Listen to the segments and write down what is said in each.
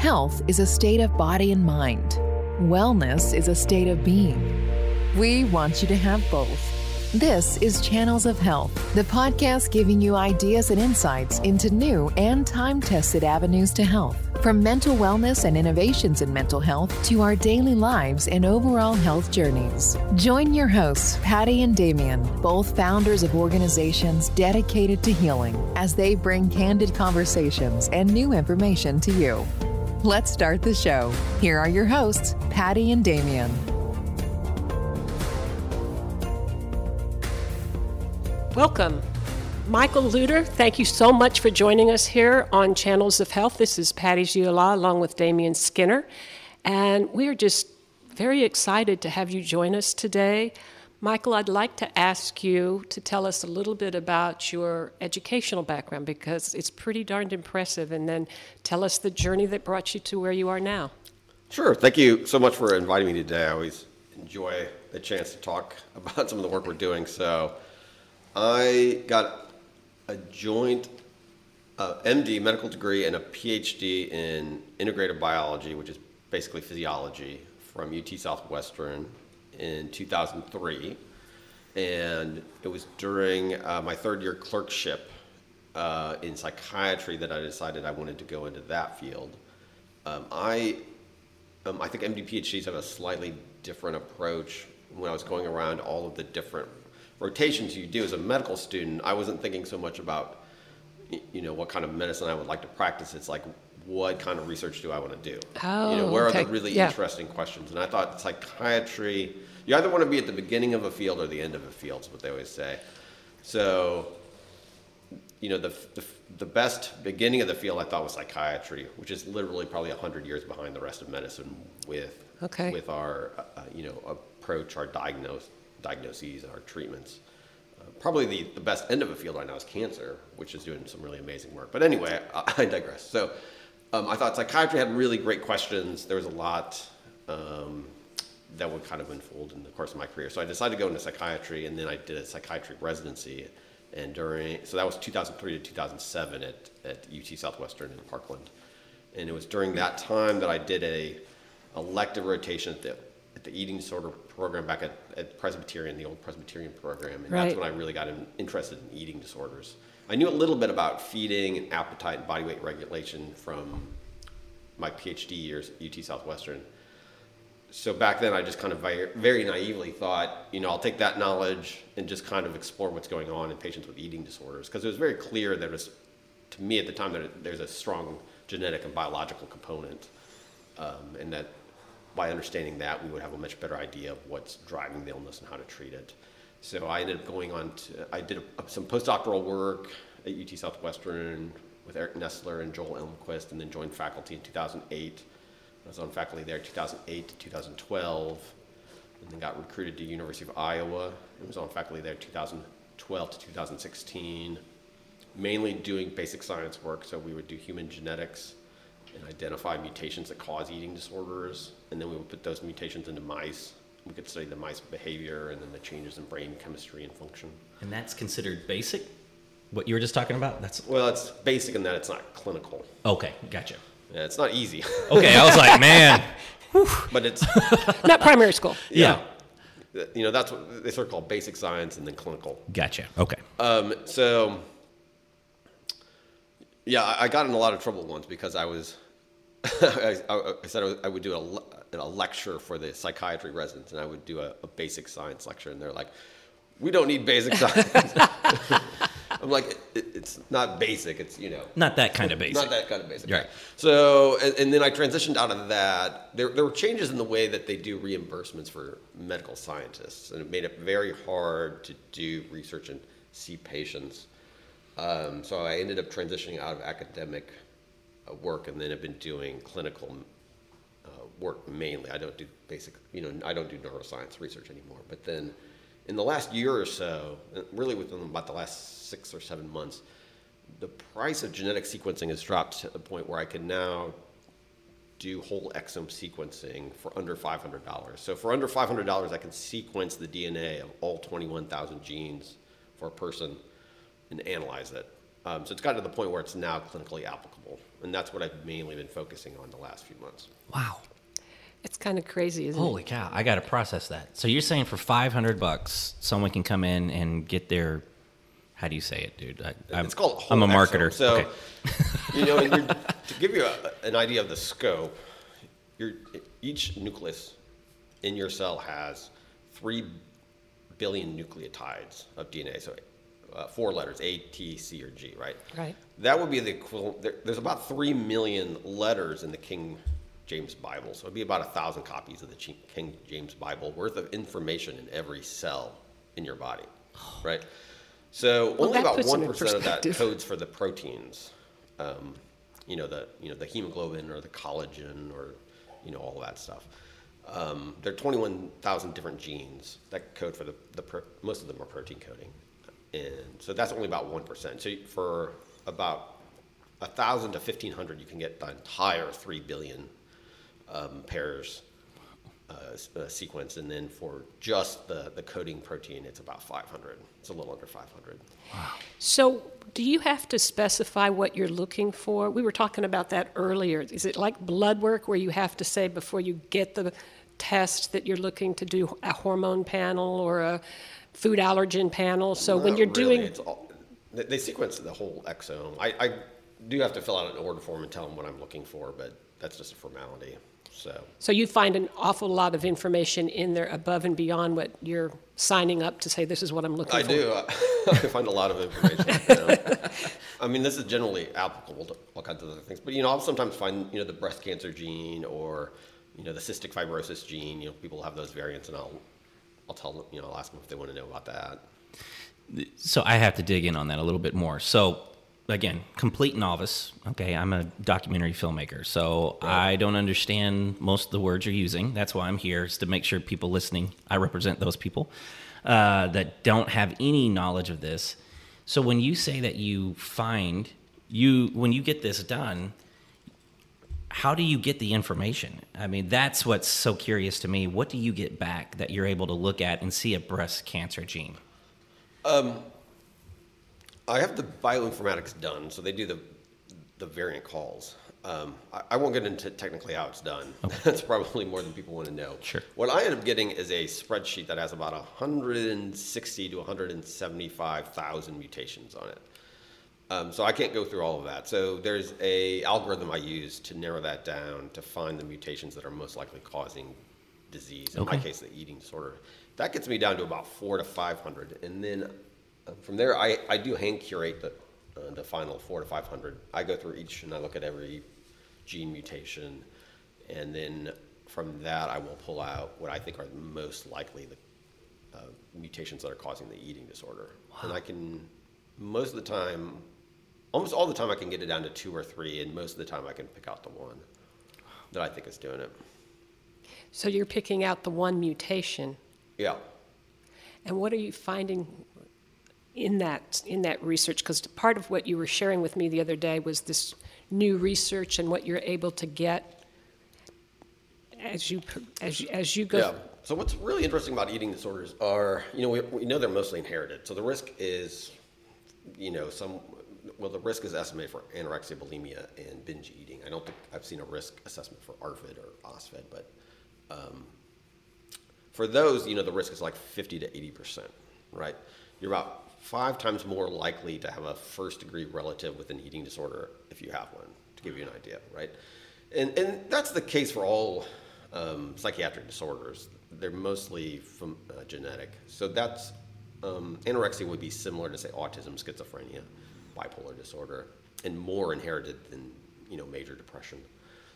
Health is a state of body and mind, wellness is a state of being. We want you to have both. This is Channels of Health, the podcast giving you ideas and insights into new and time tested avenues to health. From mental wellness and innovations in mental health to our daily lives and overall health journeys. Join your hosts, Patti and Damian, both founders of organizations dedicated to healing, as they bring candid conversations and new information to you. Let's start the show. Here are your hosts, Patti and Damian. Welcome. Michael Lutter, thank you so much for joining us here on Channels of Health. This is Patti Giola along with Damian Skinner, and we are just very excited to have you join us today. Michael, I'd like to ask you to tell us a little bit about your educational background because it's pretty darned impressive, and then tell us the journey that brought you to where you are now. Sure. Thank you so much for inviting me today. I always enjoy the chance to talk about some of the work we're doing. So, I got a joint uh, MD medical degree and a PhD in integrative biology, which is basically physiology, from UT Southwestern in 2003. And it was during uh, my third year clerkship uh, in psychiatry that I decided I wanted to go into that field. Um, I, um, I think MD PhDs have a slightly different approach. When I was going around all of the different rotations you do as a medical student, I wasn't thinking so much about, you know, what kind of medicine I would like to practice. It's like, what kind of research do I want to do? Oh, you know, where okay. are the really Yeah. interesting questions? And I thought psychiatry, you either want to be at the beginning of a field or the end of a field, is what they always say. So, you know, the, the, the best beginning of the field I thought was psychiatry, which is literally probably 100 years behind the rest of medicine with, Okay. with our, uh, you know, approach, our diagnose, diagnoses, our treatments. Uh, probably the, the best end of a field right now is cancer, which is doing some really amazing work. But anyway, I, I digress. So um, I thought psychiatry had really great questions. There was a lot um, that would kind of unfold in the course of my career. So I decided to go into psychiatry, and then I did a psychiatry residency. And during, so that was 2003 to 2007 at, at UT Southwestern in Parkland. And it was during that time that I did a elective rotation at the, at the eating disorder program back at, at Presbyterian, the old Presbyterian program. And Right. that's when I really got in, interested in eating disorders. I knew a little bit about feeding and appetite and body weight regulation from my PhD years at UT Southwestern. So back then, I just kind of very, naively thought, you know, I'll take that knowledge and just kind of explore what's going on in patients with eating disorders. Because it was very clear that was, to me at the time, that there's a strong genetic and biological component. Um, and that by understanding that, we would have a much better idea of what's driving the illness and how to treat it. So I ended up going on to, I did a, some postdoctoral work at UT Southwestern with Eric Nestler and Joel Elmquist, and then joined faculty in 2008. I was on faculty there 2008 to 2012, and then got recruited to University of Iowa. and was on faculty there 2012 to 2016, mainly doing basic science work. So we would do human genetics and identify mutations that cause eating disorders, and then we would put those mutations into mice. We could study the mice behavior and then the changes in brain chemistry and function. And that's considered basic? What you were just talking about? That's Well, it's basic in that it's not clinical. okay, gotcha. Yeah, it's not easy, Okay, I was like, man, but it's Not primary school. yeah. You know, that's what they sort of call basic science and then clinical. Gotcha. Okay. Um, so, yeah, I I got in a lot of trouble once because I was, I, I, I said I, was, I would do a, a lecture for the psychiatry residents, and I would do a, a basic science lecture, and they're like, "We don't need basic science." I'm like, it, "It's not basic. It's you know, Not that kind of basic. not that kind of basic. Right. So, and, and then I transitioned out of that. There, there were changes in the way that they do reimbursements for medical scientists, and it made it very hard to do research and see patients. Um, so I ended up transitioning out of academic uh, work, and then have been doing clinical uh, work mainly. I don't do basic, you know, I don't do neuroscience research anymore. But then, in the last year or so, really within about the last six or seven months, the price of genetic sequencing has dropped to the point where I can now do whole exome sequencing for under $500. So for under $500, I can sequence the DNA of all 21,000 genes for a person and analyze it. Um, so it's gotten to the point where it's now clinically applicable, and that's what I've mainly been focusing on the last few months. Wow. It's kind of crazy, isn't it? Holy it? cow! I got to process that. So you're saying for 500 bucks, someone can come in and get their how do you say it, dude? I, I'm, it's called. I'm a marketer. So, okay. you know, and you're, to give you a, an idea of the scope, your each nucleus in your cell has three billion nucleotides of DNA. So, uh, four letters: A, T, C, or G. Right. Right. That would be the equivalent. There, there's about three million letters in the King James Bible. So it'd be about a thousand copies of the King James Bible worth of information in every cell in your body. Right. So Well, only about one of that codes for the proteins. Um, you know the you know the hemoglobin or the collagen or you know all that stuff. Um, there are 21,000 different genes that code for the, the pro- most of them are protein coding, and so that's only about one percent. So for about a thousand to 1,500, you can get the entire three billion um, pairs uh, uh, sequence, and then for just the the coding protein, it's about 500. It's a little under 500. So, do you have to specify what you're looking for? We were talking about that earlier. Is it like blood work where you have to say before you get the test that you're looking to do a hormone panel or a food allergen panel? So, when you're really. doing it's all, they, they sequence the whole exome. I, I do have to fill out an order form and tell them what I'm looking for, but that's just a formality. So So you find an awful lot of information in there above and beyond what you're signing up to say, this is what I'm looking for. I do. I find a lot of information. you know. I mean, this is generally applicable to all kinds of other things, but you know, I'll sometimes find you know the breast cancer gene or you know the cystic fibrosis gene. You know, people have those variants, and I'll I'll tell them. You know, I'll ask them if they want to know about that. So I have to dig in on that a little bit more. So again, complete novice. Okay, I'm a documentary filmmaker, so I don't understand most of the words you're using. That's why I'm here is to make sure people listening, I represent those people uh, that don't have any knowledge of this. So when you say that you find you when you get this done, how do you get the information? I mean, that's what's so curious to me. What do you get back that you're able to look at and see a breast cancer gene? I have the bioinformatics done, so they do the the variant calls. Um, I, I won't get into technically how it's done. That's probably more than people want to know. Sure. What I end up getting is a spreadsheet that has about 160 to 175,000 mutations on it. Um, so I can't go through all of that. So there's a algorithm I use to narrow that down to find the mutations that are most likely causing disease. In my case, the eating disorder. That gets me down to about four to 500, and then from there, I, I do hand curate the uh, the final four to 500. I go through each and I look at every gene mutation, and then from that, I will pull out what I think are the most likely the uh, mutations that are causing the eating disorder. And I can, most of the time, almost all the time, I can get it down to two or three, and most of the time, I can pick out the one that I think is doing it. So you're picking out the one mutation. Yeah. And what are you finding in that in that research? Because part of what you were sharing with me the other day was this new research and what you're able to get as you as you, as you go. Yeah. So what's really interesting about eating disorders are, you know, we, we know they're mostly inherited. So the risk is, you know, some, well, the risk is estimated for anorexia, bulimia, and binge eating. I don't think I've seen a risk assessment for ARFID or OSFED, but um, for those, you know, the risk is like 50 to 80%, right? You're about five times more likely to have a first degree relative with an eating disorder if you have one, to give you an idea, right? And, and that's the case for all um, psychiatric disorders. They're mostly from uh, genetic. So that's, um, anorexia would be similar to, say, autism, schizophrenia, bipolar disorder, and more inherited than, you know, major depression.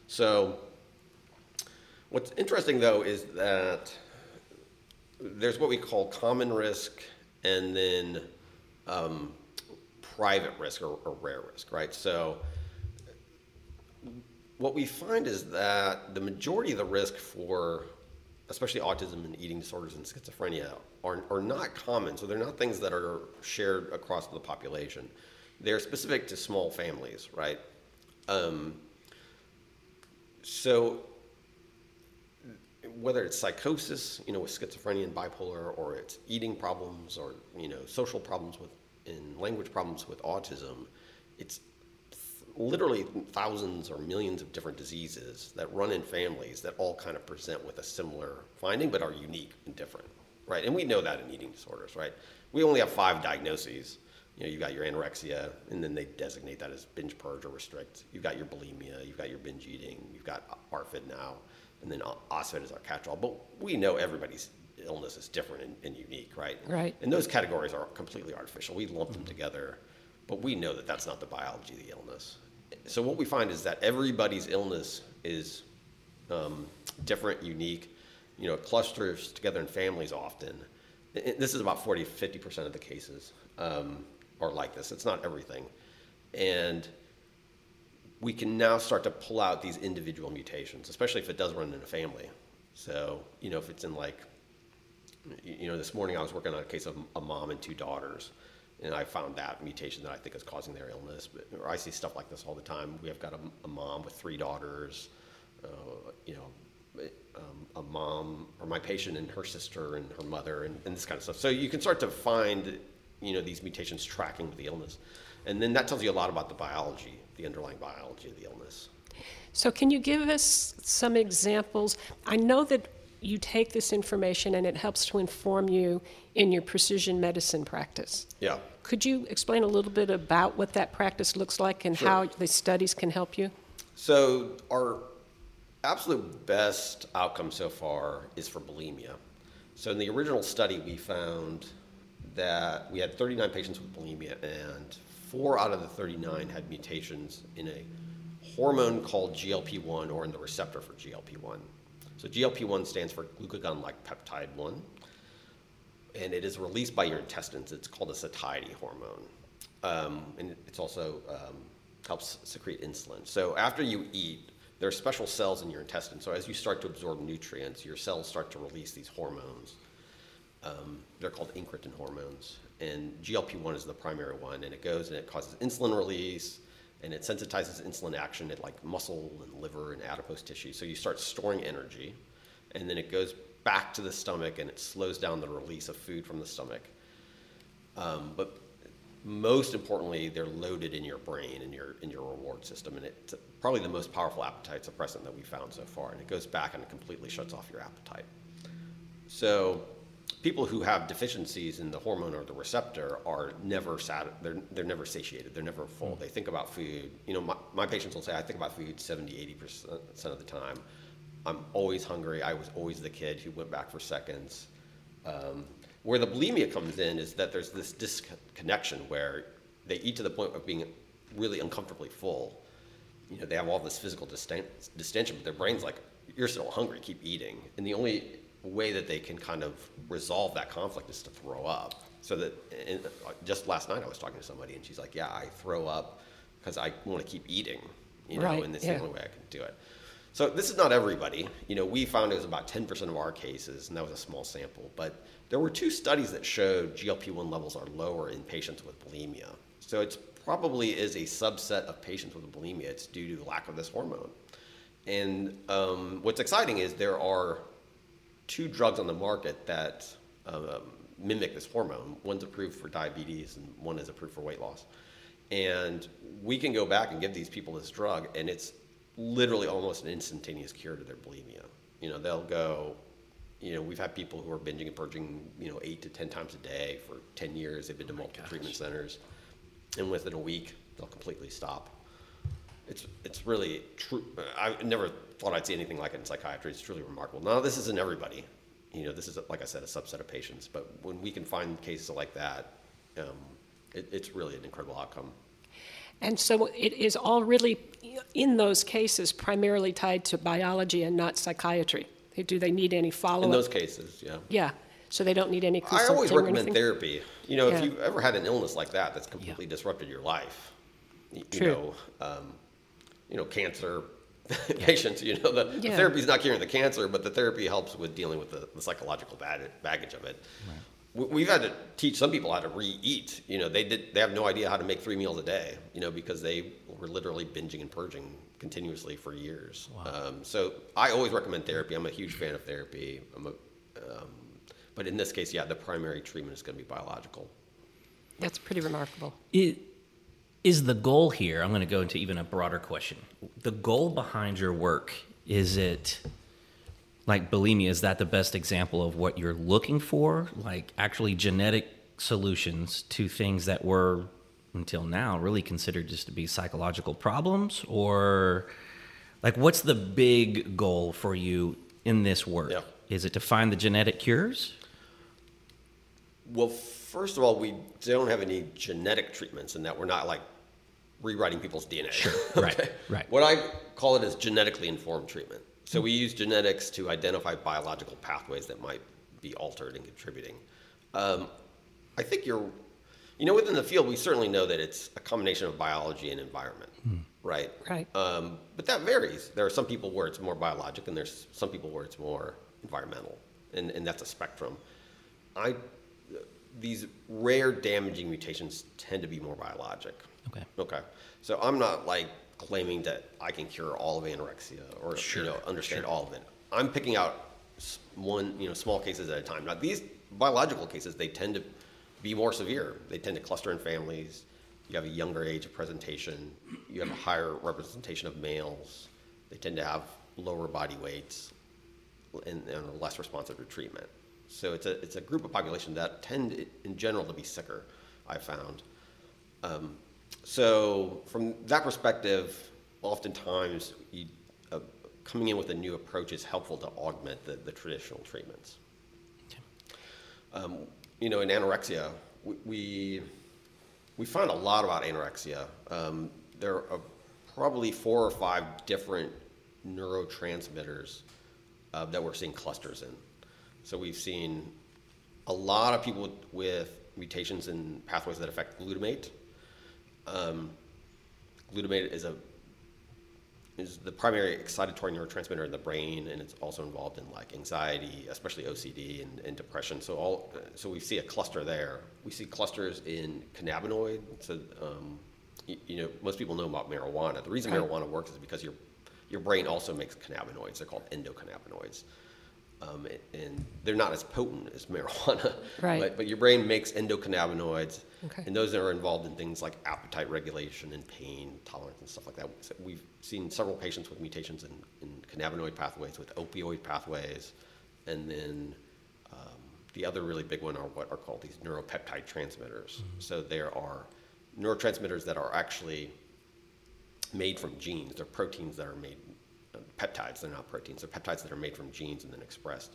So what's interesting, though, is that there's what we call common risk and then um, private risk or, or rare risk, right? So what we find is that the majority of the risk for especially autism and eating disorders and schizophrenia are, are not common. So they're not things that are shared across the population. They're specific to small families right? Um, so whether it's psychosis, you know, with schizophrenia and bipolar, or it's eating problems, or you know, social problems with in language problems with autism, it's literally thousands or millions of different diseases that run in families that all kind of present with a similar finding but are unique and different, right? And we know that in eating disorders, right? We only have five diagnoses. You know, you've got your anorexia, and then they designate that as binge purge or restrict. You've got your bulimia, you've got your binge eating, you've got ARFID now, and then OSFED is our catch-all. But we know everybody's illness is different and, and unique, right? Right. And those categories are completely artificial. We lump them together, but we know that that's not the biology of the illness so what we find is that everybody's illness is um, different, unique. You know, clusters together in families often. This is about 40, 50% of the cases um, are like this. It's not everything. And we can now start to pull out these individual mutations, especially if it does run in a family. So, you know, if it's in like, you know, this morning I was working on a case of a mom and two daughters and I found that mutation that I think is causing their illness. But, I see stuff like this all the time. We have got a, a mom with three daughters, uh, you know, um, a mom or my patient and her sister and her mother and, and, this kind of stuff. So you can start to find, you know, these mutations tracking with the illness, and then that tells you a lot about the biology, the underlying biology of the illness. So can you give us some examples? I know that you take this information and it helps to inform you in your precision medicine practice. Yeah. Could you explain a little bit about what that practice looks like and sure. how the studies can help you? So, our absolute best outcome so far is for bulimia. So, in the original study, we found that we had 39 patients with bulimia, and four out of the 39 had mutations in a hormone called GLP 1 or in the receptor for GLP 1. So GLP-1 stands for glucagon-like peptide 1, and it is released by your intestines. It's called a satiety hormone, um, and it's also um, helps secrete insulin. So after you eat, there are special cells in your intestine. So as you start to absorb nutrients, your cells start to release these hormones. Um, they're called incretin hormones, and GLP-1 is the primary one, and it goes and it causes insulin release and it sensitizes insulin action at like muscle and liver and adipose tissue. So you start storing energy, and then it goes back to the stomach and it slows down the release of food from the stomach. Um, but most importantly, they're loaded in your brain and your in your reward system, and it's probably the most powerful appetite suppressant that we found so far. And it goes back and it completely shuts off your appetite. So people who have deficiencies in the hormone or the receptor are never sat they're, they're never satiated they're never full. Mm. they think about food you know my, my patients will say i think about food 70 80% of the time. I'm always hungry. I was always the kid who went back for seconds. Um, where the bulimia comes in is that there's this disconnection where they eat to the point of being really uncomfortably full. You know they have all this physical distension but their brain's like you're still hungry. Keep eating. And the only way that they can kind of resolve that conflict is to throw up. So that in, just last night I was talking to somebody and she's like, "Yeah, I throw up because I want to keep eating, you know, right, and it's yeah. the only way I can do it." So this is not everybody. You know, we found it was about 10% of our cases, and that was a small sample. But there were two studies that showed GLP-1 levels are lower in patients with bulimia. So it probably is a subset of patients with bulimia. It's due to the lack of this hormone. And um, what's exciting is there are two drugs on the market that um, mimic this hormone. One's approved for diabetes, and one is approved for weight loss. And we can go back and give these people this drug, and it's literally almost an instantaneous cure to their bulimia. You know, they'll go. You know, we've had people who are binging and purging, you know, eight to ten times a day for ten years. They've been to oh multiple gosh. treatment centers, and within a week, they'll completely stop. It's it's really true. I never thought I'd see anything like it in psychiatry. It's truly remarkable. Now, this isn't everybody. You know, this is, like I said, a subset of patients. But when we can find cases like that, um, it, it's really an incredible outcome. And so it is all really, in those cases, primarily tied to biology and not psychiatry. Do they need any follow up? In those cases, yeah. Yeah. So they don't need any I always recommend therapy. You know, yeah. if you've ever had an illness like that that's completely yeah. disrupted your life, you, True. know, um, you know, cancer, patients. You know, the, yeah. the therapy is not curing the cancer, but the therapy helps with dealing with the, the psychological baggage of it. Right. We've had to teach some people how to re-eat. You know, they did. They have no idea how to make three meals a day. You know, because they were literally binging and purging continuously for years. Wow. Um, so I always recommend therapy. I'm a huge fan of therapy. I'm a, um, but in this case, yeah, the primary treatment is going to be biological. That's pretty remarkable. It, is the goal here? I'm going to go into even a broader question. The goal behind your work is it like bulimia? Is that the best example of what you're looking for? Like actually genetic solutions to things that were until now really considered just to be psychological problems, or like what's the big goal for you in this work? Yeah. Is it to find the genetic cures? Well, first of all, we don't have any genetic treatments in that we're not like rewriting people's DNA. Sure. Right. Right. What I call it is genetically informed treatment. So we use genetics to identify biological pathways that might be altered and contributing. Um, I think you're, you know, within the field, we certainly know that it's a combination of biology and environment, right? Right. Um, but that varies. There are some people where it's more biologic, and there's some people where it's more environmental, and, and that's a spectrum. I, these rare damaging mutations tend to be more biologic. Okay. Okay. So I'm not like claiming that I can cure all of anorexia or Sure, you know understand sure. all of it. I'm picking out one you know small cases at a time. Now these biological cases they tend to be more severe. They tend to cluster in families. You have a younger age of presentation. You have a higher representation of males. They tend to have lower body weights and, and are less responsive to treatment. So it's a it's a group of population that tend in general to be sicker. I found. Um, so from that perspective, oftentimes you, uh, coming in with a new approach is helpful to augment the, the traditional treatments. Um, you know, in anorexia, we, we, we find a lot about anorexia. Um, there are probably four or five different neurotransmitters uh, that we're seeing clusters in. So we've seen a lot of people with mutations in pathways that affect glutamate. Um, glutamate is a is the primary excitatory neurotransmitter in the brain, and it's also involved in like anxiety, especially OCD and, and depression. So all so we see a cluster there. We see clusters in cannabinoid. So um, you, you know most people know about marijuana. The reason Right. marijuana works is because your your brain also makes cannabinoids. They're called endocannabinoids. Um, and they're not as potent as marijuana, Right. but, but your brain makes endocannabinoids, Okay. and those are involved in things like appetite regulation and pain tolerance and stuff like that. So we've seen several patients with mutations in, in cannabinoid pathways, with opioid pathways, and then um, the other really big one are what are called these neuropeptide transmitters. So there are neurotransmitters that are actually made from genes. They're proteins that are made, peptides, they're not proteins. They're peptides that are made from genes and then expressed.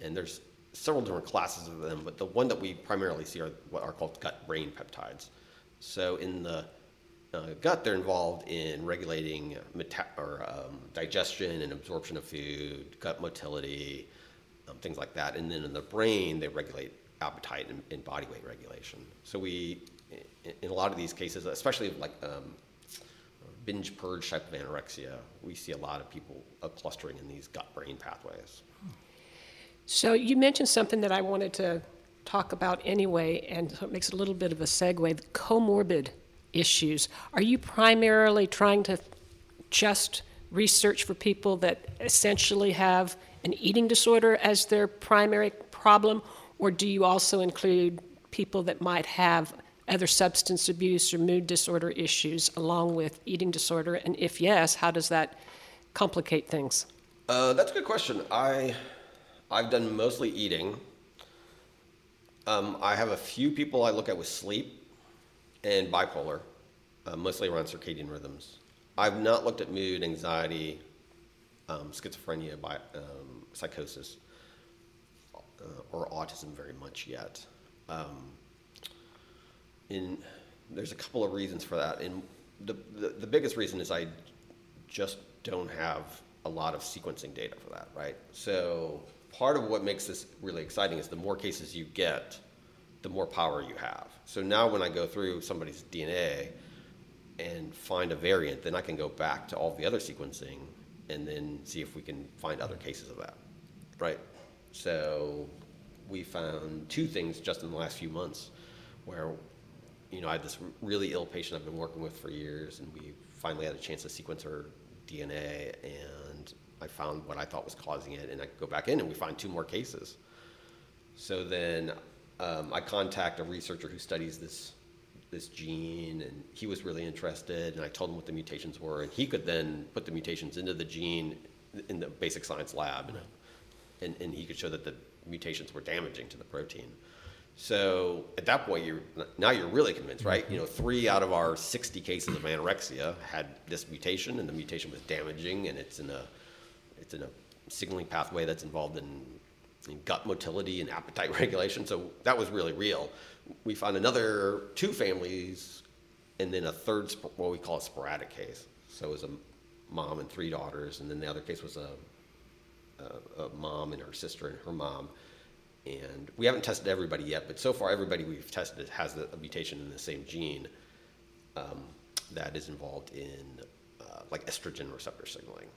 And there's several different classes of them, but the one that we primarily see are what are called gut brain peptides. So in the uh, gut, they're involved in regulating meta- or um, digestion and absorption of food, gut motility, um, things like that. And then in the brain, they regulate appetite and, and body weight regulation. So we, in, in a lot of these cases, especially like um, binge purge type of anorexia, we see a lot of people uh, clustering in these gut brain pathways. So you mentioned something that I wanted to talk about anyway, and so it makes a little bit of a segue the comorbid issues. Are you primarily trying to just research for people that essentially have an eating disorder as their primary problem, or do you also include people that might have other substance abuse or mood disorder issues along with eating disorder? And if yes, how does that complicate things? Uh, that's a good question. I, I've done mostly eating. Um, I have a few people I look at with sleep and bipolar, uh, mostly around circadian rhythms. I've not looked at mood, anxiety, um, schizophrenia, bi- um, psychosis, uh, or autism very much yet. In, there's a couple of reasons for that. And the, the, the biggest reason is I just don't have a lot of sequencing data for that, right? So part of what makes this really exciting is the more cases you get, the more power you have. So now when I go through somebody's DNA and find a variant, then I can go back to all the other sequencing and then see if we can find other cases of that, right? So we found two things just in the last few months where, you know, I had this really ill patient I've been working with for years, and we finally had a chance to sequence her DNA, and I found what I thought was causing it, and I go back in and we find two more cases. So then um, I contact a researcher who studies this this gene, and he was really interested. And I told him what the mutations were, and he could then put the mutations into the gene in the basic science lab, and, and, and he could show that the mutations were damaging to the protein. So at that point, you're now you're really convinced, right? You know, three out of our 60 cases of anorexia had this mutation, and the mutation was damaging, and it's in a it's in a signaling pathway that's involved in, in gut motility and appetite regulation. So that was really real. We found another two families, and then a third, what we call a sporadic case. So it was a mom and three daughters, and then the other case was a, a, a mom and her sister and her mom. And we haven't tested everybody yet, but so far everybody we've tested has a mutation in the same gene um, that is involved in uh, like estrogen receptor signaling.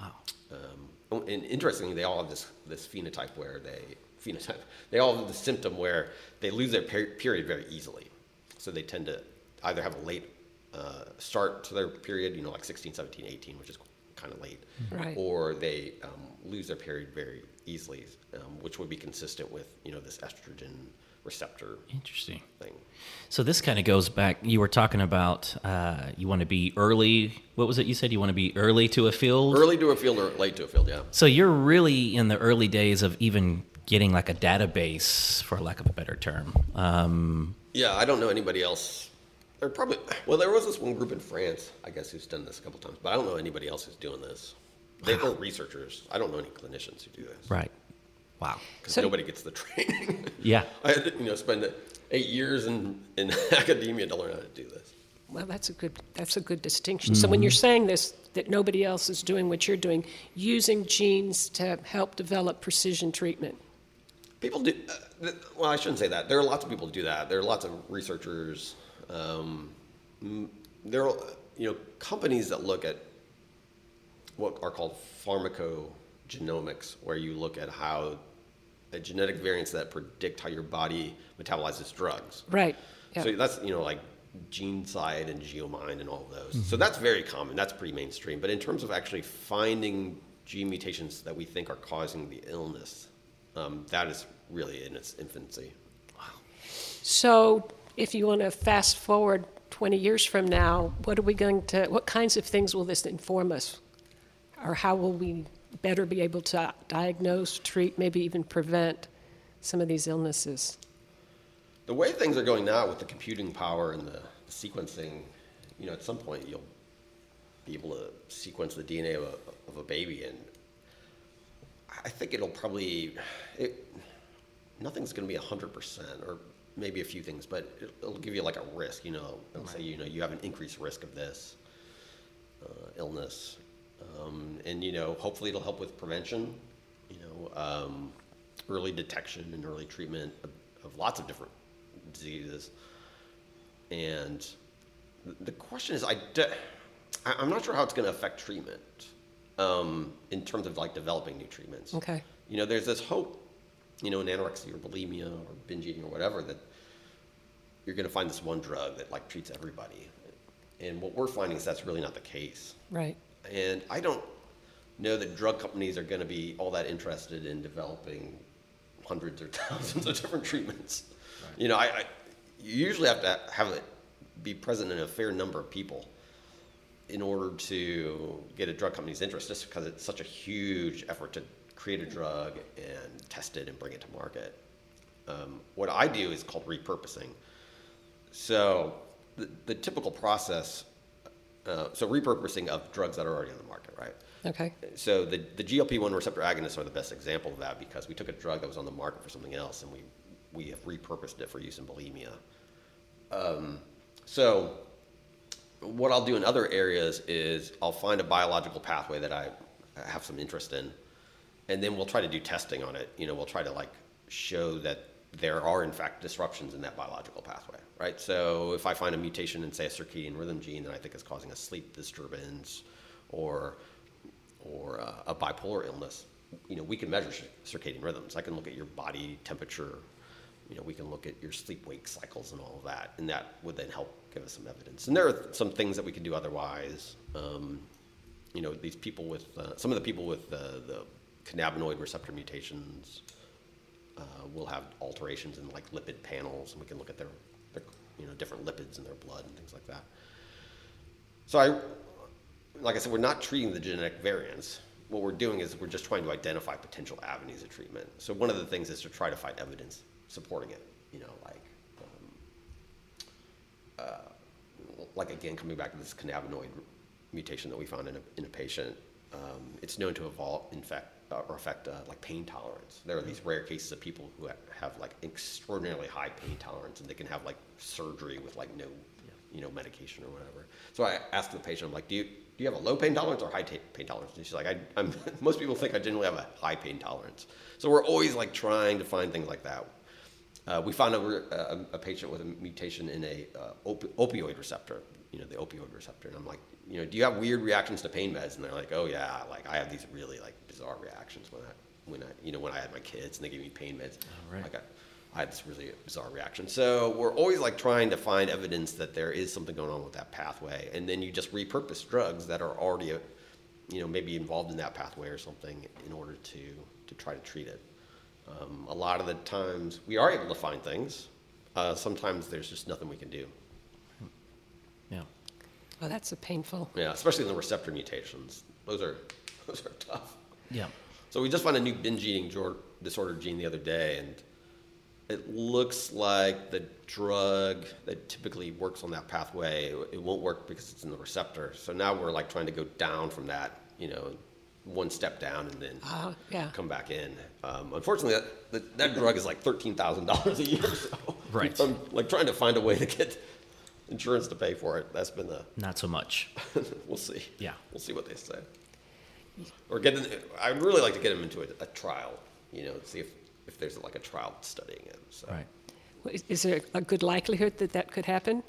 Wow. Um, and interestingly, they all have this, this phenotype where they phenotype they all have the symptom where they lose their per- period very easily. So they tend to either have a late uh, start to their period, you know, like 16, 17, 18, which is kind of late, Right. or they um, lose their period very easily, um, which would be consistent with you know this estrogen receptor Interesting. thing. So this kind of goes back. You were talking about uh, you want to be early. What was it you said? You want to be early to a field. Early to a field or late to a field, yeah. So you're really in the early days of even getting like a database, for lack of a better term. Um, Yeah, I don't know anybody else. There probably well, there was this one group in France, I guess, who's done this a couple times, but I don't know anybody else who's doing this. They were researchers. I don't know any clinicians who do this right. Wow. because So- nobody gets the training. Yeah. I had to, you know, spend eight years in, in academia to learn how to do this. Well, that's a good that's a good distinction. So when you're saying this, that nobody else is doing what you're doing, using genes to help develop precision treatment. People do. Uh, well, I shouldn't say that. There are lots of people who do that. There are lots of researchers. Um, there are you know companies that look at what are called pharmacogenomics, where you look at how a genetic variants that predict how your body metabolizes drugs. Right. Yeah. So that's you know like GeneSight and Genomind and all of those. So that's very common. That's pretty mainstream. But in terms of actually finding gene mutations that we think are causing the illness, um, that is really in its infancy. Wow. So, if you want to fast forward 20 years from now, what are we going to, what kinds of things will this inform us? Or how will we better be able to diagnose, treat, maybe even prevent some of these illnesses? The way things are going now with the computing power and the sequencing, you know, at some point you'll be able to sequence the DNA of a, of a baby, and I think it'll probably, it, nothing's going to be 100%, or maybe a few things, but it, it'll give you like a risk, you know, it'll say, you know, you have an increased risk of this uh, illness. Um, and, you know, hopefully it'll help with prevention, you know, um, early detection and early treatment of, of lots of different diseases. And the question is, I de- I'm not sure how it's going to affect treatment um, in terms of like developing new treatments. Okay. You know, there's this hope, you know, in anorexia or bulimia or binge eating or whatever that you're going to find this one drug that like treats everybody. And what we're finding is that's really not the case. Right. And I don't know that drug companies are going to be all that interested in developing hundreds or thousands of different treatments. Right. You know, I, I you usually have to have it be present in a fair number of people in order to get a drug company's interest, just because it's such a huge effort to create a drug and test it and bring it to market. Um, what I do is called repurposing. So the, the typical process, uh, so repurposing of drugs that are already on the market, right? Okay. So the, the GLP-1 receptor agonists are the best example of that because we took a drug that was on the market for something else and we, we have repurposed it for use in bulimia. Um, so what I'll do in other areas is I'll find a biological pathway that I have some interest in, and then we'll try to do testing on it. You know, we'll try to like show that there are in fact disruptions in that biological pathway, right? So if I find a mutation in say a circadian rhythm gene that I think is causing a sleep disturbance, or or uh, a bipolar illness, you know, we can measure circadian rhythms. I can look at your body temperature. You know, we can look at your sleep-wake cycles and all of that, and that would then help give us some evidence. And there are some things that we can do otherwise. Um, you know, these people with uh, some of the people with uh, the cannabinoid receptor mutations, uh, will have alterations in like lipid panels, and we can look at their, their you know different lipids in their blood and things like that. So I, like I said, we're not treating the genetic variants. What we're doing is we're just trying to identify potential avenues of treatment. So one of the things is to try to find evidence supporting it. You know, like, um, uh, like again, coming back to this cannabinoid mutation that we found in a, in a patient, um, it's known to evolve, infect, uh, or affect uh, like pain tolerance. There are these rare cases of people who ha- have like extraordinarily high pain tolerance, and they can have like surgery with like no, you know, medication or whatever. So I asked the patient, I'm like, do you do you have a low pain tolerance or high ta- pain tolerance? And she's like, I, I'm, most people think I generally have a high pain tolerance. So we're always like trying to find things like that. Uh, we found a, a, a, patient with a mutation in a uh, op- opioid receptor, you know, the opioid receptor. And I'm like, you know, do you have weird reactions to pain meds? And they're like, oh yeah, like I have these really like bizarre reactions when I, when I, you know, when I had my kids and they gave me pain meds. Oh, right. Like I, I had this really bizarre reaction. So we're always like trying to find evidence that there is something going on with that pathway, and then you just repurpose drugs that are already, you know, maybe involved in that pathway or something in order to to try to treat it. Um, a lot of the times we are able to find things. Uh, sometimes there's just nothing we can do. Yeah. Well, that's a painful. Yeah, especially in the receptor mutations. Those are those are tough. Yeah. So we just found a new binge eating disorder gene the other day, and it looks like the drug that typically works on that pathway it won't work because it's in the receptor. So now we're like trying to go down from that, you know, one step down and then Uh, yeah. come back in. Um, unfortunately, that, that, that drug is like thirteen thousand dollars a year. So Right. I'm like trying to find a way to get insurance to pay for it. That's been the Not so much. we'll see. Yeah. we'll see what they say. Or get them. I would really like to get them into a, a trial. You know, see if if there's like a trial studying it. So. Right. Well, Is, is there a good likelihood that that could happen?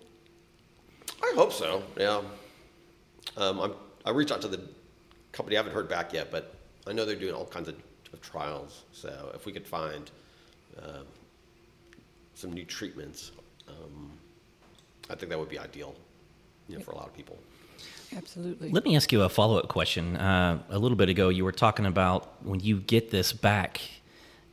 I hope so. Yeah. Um, I'm, I reached out to the company. I haven't heard back yet, but I know they're doing all kinds of, of trials. So if we could find um, some new treatments, um, I think that would be ideal. You know, for a lot of people. Absolutely. Let me ask you a follow up question. Uh, a little bit ago, you were talking about when you get this back,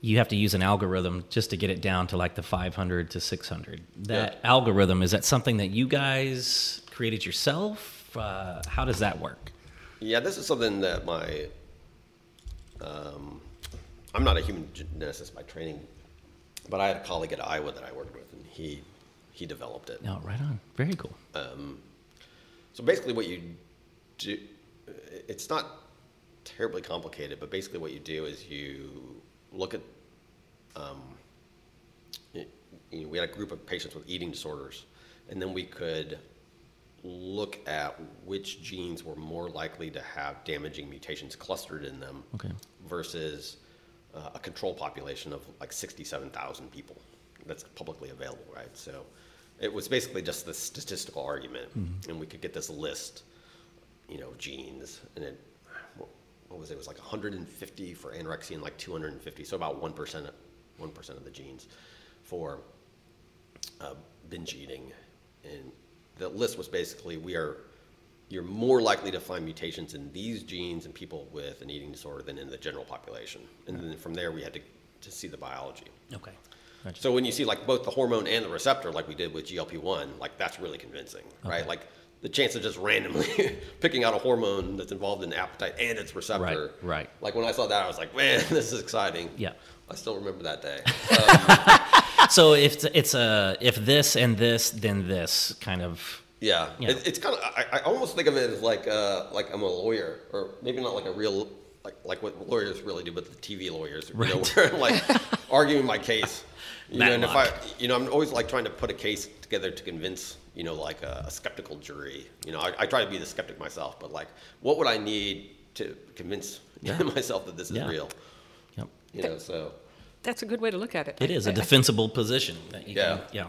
you have to use an algorithm just to get it down to like the 500 to 600. That Yeah. algorithm, is that something that you guys created yourself? Uh, how does that work? Yeah, this is something that my. Um, I'm not a human geneticist by training, but I had a colleague at Iowa that I worked with, and he he developed it. No, right on. Very cool. So basically, what you do, it's not terribly complicated, but basically, what you do is you look at. Um, you know, we had a group of patients with eating disorders, and then we could look at which genes were more likely to have damaging mutations clustered in them Okay. versus uh, a control population of like 67,000 people that's publicly available, right? So it was basically just the statistical argument, and we could get this list, you know, genes, and it, what was it? It was like 150 for anorexia and like 250, so about 1%, 1% of the genes for uh, binge eating. And the list was basically we are you're more likely to find mutations in these genes in people with an eating disorder than in the general population. And then from there we had to, to see the biology. Okay. Gotcha. So when you see like both the hormone and the receptor, like we did with GLP-1, like that's really convincing, right? Like the chance of just randomly picking out a hormone that's involved in appetite and its receptor. Right, right. Like when I saw that, I was like, man, this is exciting. Yeah. I still remember that day. so if it's, it's a if this and this then this kind of Yeah, Yeah. It, it's kind of. I, I almost think of it as like uh, like I'm a lawyer, or maybe not like a real like like what lawyers really do, but the TV lawyers, you know, Right. where I'm like arguing my case. You know, and if I, you know, I'm always like trying to put a case together to convince, you know, like a, a skeptical jury. You know, I, I try to be the skeptic myself, but like, what would I need to convince Yeah. myself that this is Yeah. real? yep. You know, so That's a good way to look at it. It is a I- I- defensible position that you Yeah. can yeah.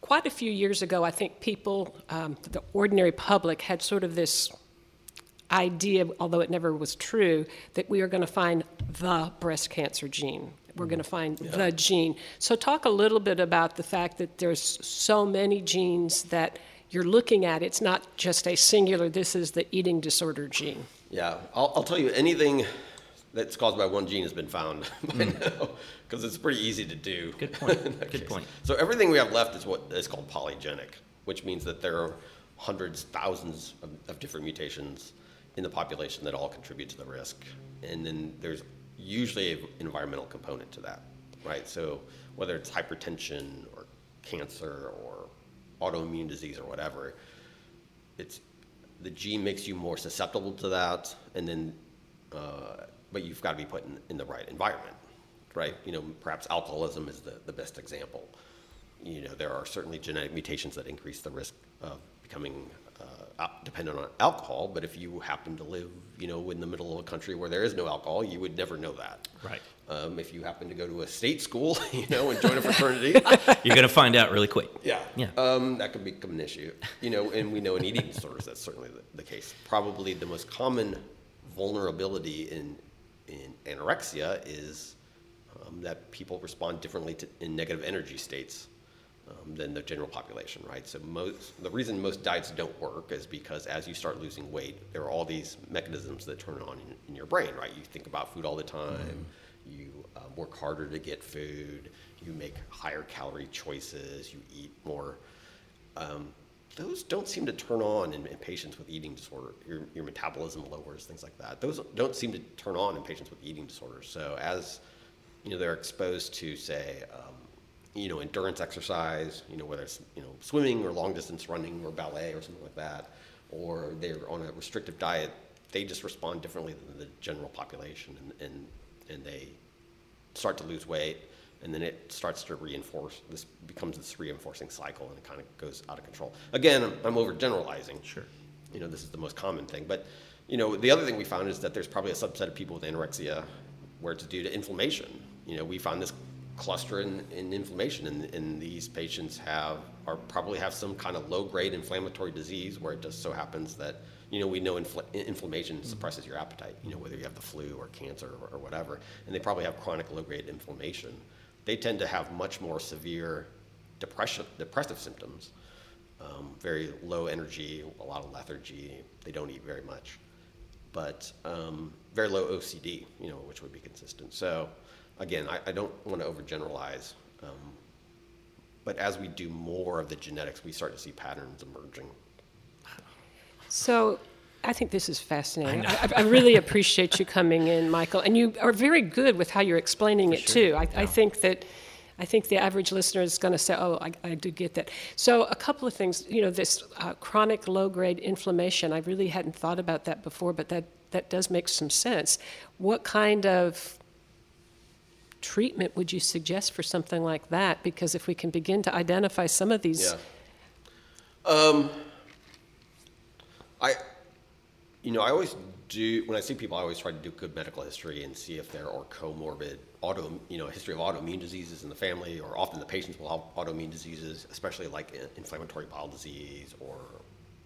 quite a few years ago, I think people, um, the ordinary public, had sort of this idea, although it never was true, that we are going to find the breast cancer gene. We're going to mm-hmm. find the gene. So, talk a little bit about the fact that there's so many genes that you're looking at. It's not just a singular, this is the eating disorder gene. Yeah, I'll, I'll tell you anything that's caused by one gene has been found by mm. now because it's pretty easy to do. Good point. Good case. point. So everything we have left is what is called polygenic, which means that there are hundreds, thousands of, of different mutations in the population that all contribute to the risk. And then there's usually an environmental component to that, right? So whether it's hypertension or cancer or autoimmune disease or whatever, it's the gene makes you more susceptible to that, and then, uh, but you've got to be put in, in the right environment, right? You know, perhaps alcoholism is the, the best example. You know, there are certainly genetic mutations that increase the risk of becoming dependent on alcohol, but if you happen to live, you know, in the middle of a country where there is no alcohol, you would never know that. Right. Um, if you happen to go to a state school, you know, and join a fraternity, You're going to find out really quick. yeah. Yeah. Um, that could become an issue. You know, and we know in eating disorders that's certainly the, the case. Probably the most common vulnerability in, in anorexia is um, that people respond differently to, in negative energy states um, than the general population, right? So most, the reason most diets don't work is because as you start losing weight, there are all these mechanisms that turn on in, in your brain, right? You think about food all the time. You uh, work harder to get food. You make higher calorie choices. You eat more. Um, those don't seem to turn on in, in patients with eating disorder. Your, your metabolism lowers, things like that. Those don't seem to turn on in patients with eating disorders. So as you know, they're exposed to say, um, you know, endurance exercise. You know, whether it's you know swimming or long distance running or ballet or something like that, or they're on a restrictive diet. They just respond differently than the general population, and and, and they start to lose weight, and then it starts to reinforce. This becomes this reinforcing cycle, and it kind of goes out of control. Again, I'm, I'm overgeneralizing. Sure. You know, this is the most common thing, but you know, the other thing we found is that there's probably a subset of people with anorexia where it's due to inflammation. You know, we found this cluster in, in inflammation, and, and these patients have are probably have some kind of low grade inflammatory disease where it just so happens that you know we know infl- inflammation suppresses your appetite. You know, whether you have the flu or cancer or, or whatever, and they probably have chronic low grade inflammation. They tend to have much more severe depression, depressive symptoms, um, very low energy, a lot of lethargy. They don't eat very much but um, very low OCD, you know, which would be consistent. So, again, I, I don't want to overgeneralize, um, but as we do more of the genetics, we start to see patterns emerging. So I think this is fascinating. I, I really appreciate you coming in, Michael, and you are very good with how you're explaining it too. I, I think that. I think the average listener is going to say, "Oh, I, I do get that." So, a couple of things. You know, this uh, chronic low-grade inflammation. I really hadn't thought about that before, but that that does make some sense. What kind of treatment would you suggest for something like that? Because if we can begin to identify some of these, Yeah. Um, I, you know, I always do, when I see people, I always try to do good medical history and see if there are comorbid auto, you know, history of autoimmune diseases in the family, or often the patients will have autoimmune diseases, especially like inflammatory bowel disease or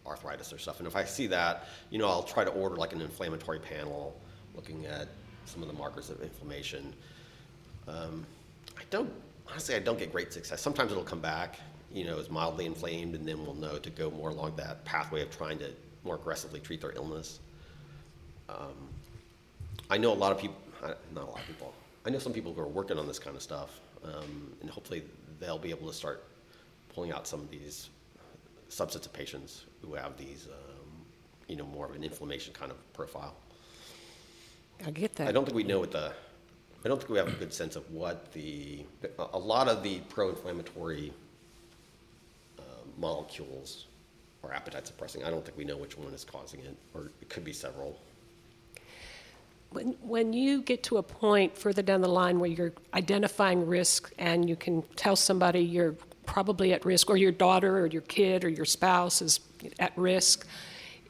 arthritis or stuff. And if I see that, you know, I'll try to order like an inflammatory panel looking at some of the markers of inflammation. Um, I don't honestly. I don't get great success. Sometimes it'll come back, you know, as mildly inflamed, and then we'll know to go more along that pathway of trying to more aggressively treat their illness. Um, I know a lot of people. Not a lot of people. I know some people who are working on this kind of stuff, um, and hopefully they'll be able to start pulling out some of these subsets of patients who have these, um, you know, more of an inflammation kind of profile. I get that. I don't think we know what the, I don't think we have a good sense of what the, a lot of the pro-inflammatory uh, molecules are appetite suppressing. I don't think we know which one is causing it, or it could be several. When, when you get to a point further down the line where you're identifying risk and you can tell somebody you're probably at risk, or your daughter or your kid or your spouse is at risk,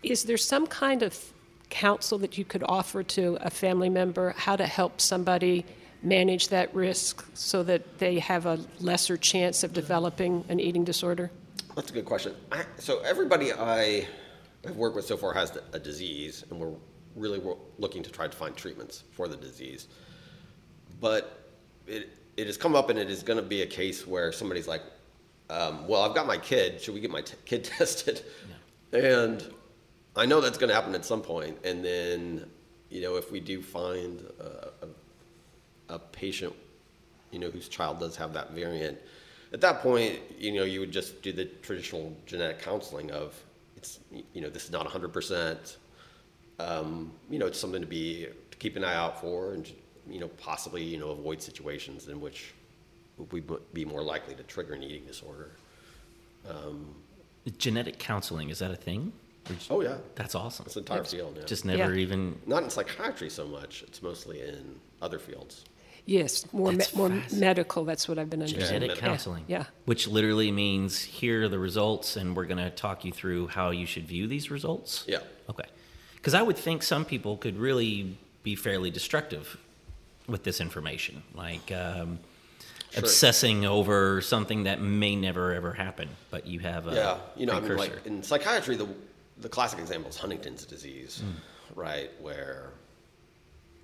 is there some kind of counsel that you could offer to a family member how to help somebody manage that risk so that they have a lesser chance of developing an eating disorder? That's a good question. I, so everybody I have worked with so far has a disease, and we're really looking to try to find treatments for the disease. But it, it has come up, and it is going to be a case where somebody's like, um, "Well, I've got my kid. Should we get my t- kid tested?" And I know that's going to happen at some point, and then you know, if we do find a, a, a patient, you know, whose child does have that variant, at that point, you know, you would just do the traditional genetic counseling of, it's, you know, this is not 100%. Um, you know, it's something to be to keep an eye out for, and you know, possibly you know, avoid situations in which we would be more likely to trigger an eating disorder. Genetic counseling is that a thing? Oh yeah, That's awesome. it's an entire field. Yeah. Just never Yeah. even. not in psychiatry so much. It's mostly in other fields. Yes, more, me- more medical, that's what I've been understanding. Genetic Yeah, counseling. Yeah. Which literally means here are the results, and we're going to talk you through how you should view these results. Yeah. Okay. Because I would think some people could really be fairly destructive with this information, like um, Sure. obsessing over something that may never ever happen, but you have a Yeah, you know, I mean, like in psychiatry, the the classic example is Huntington's disease, right? Where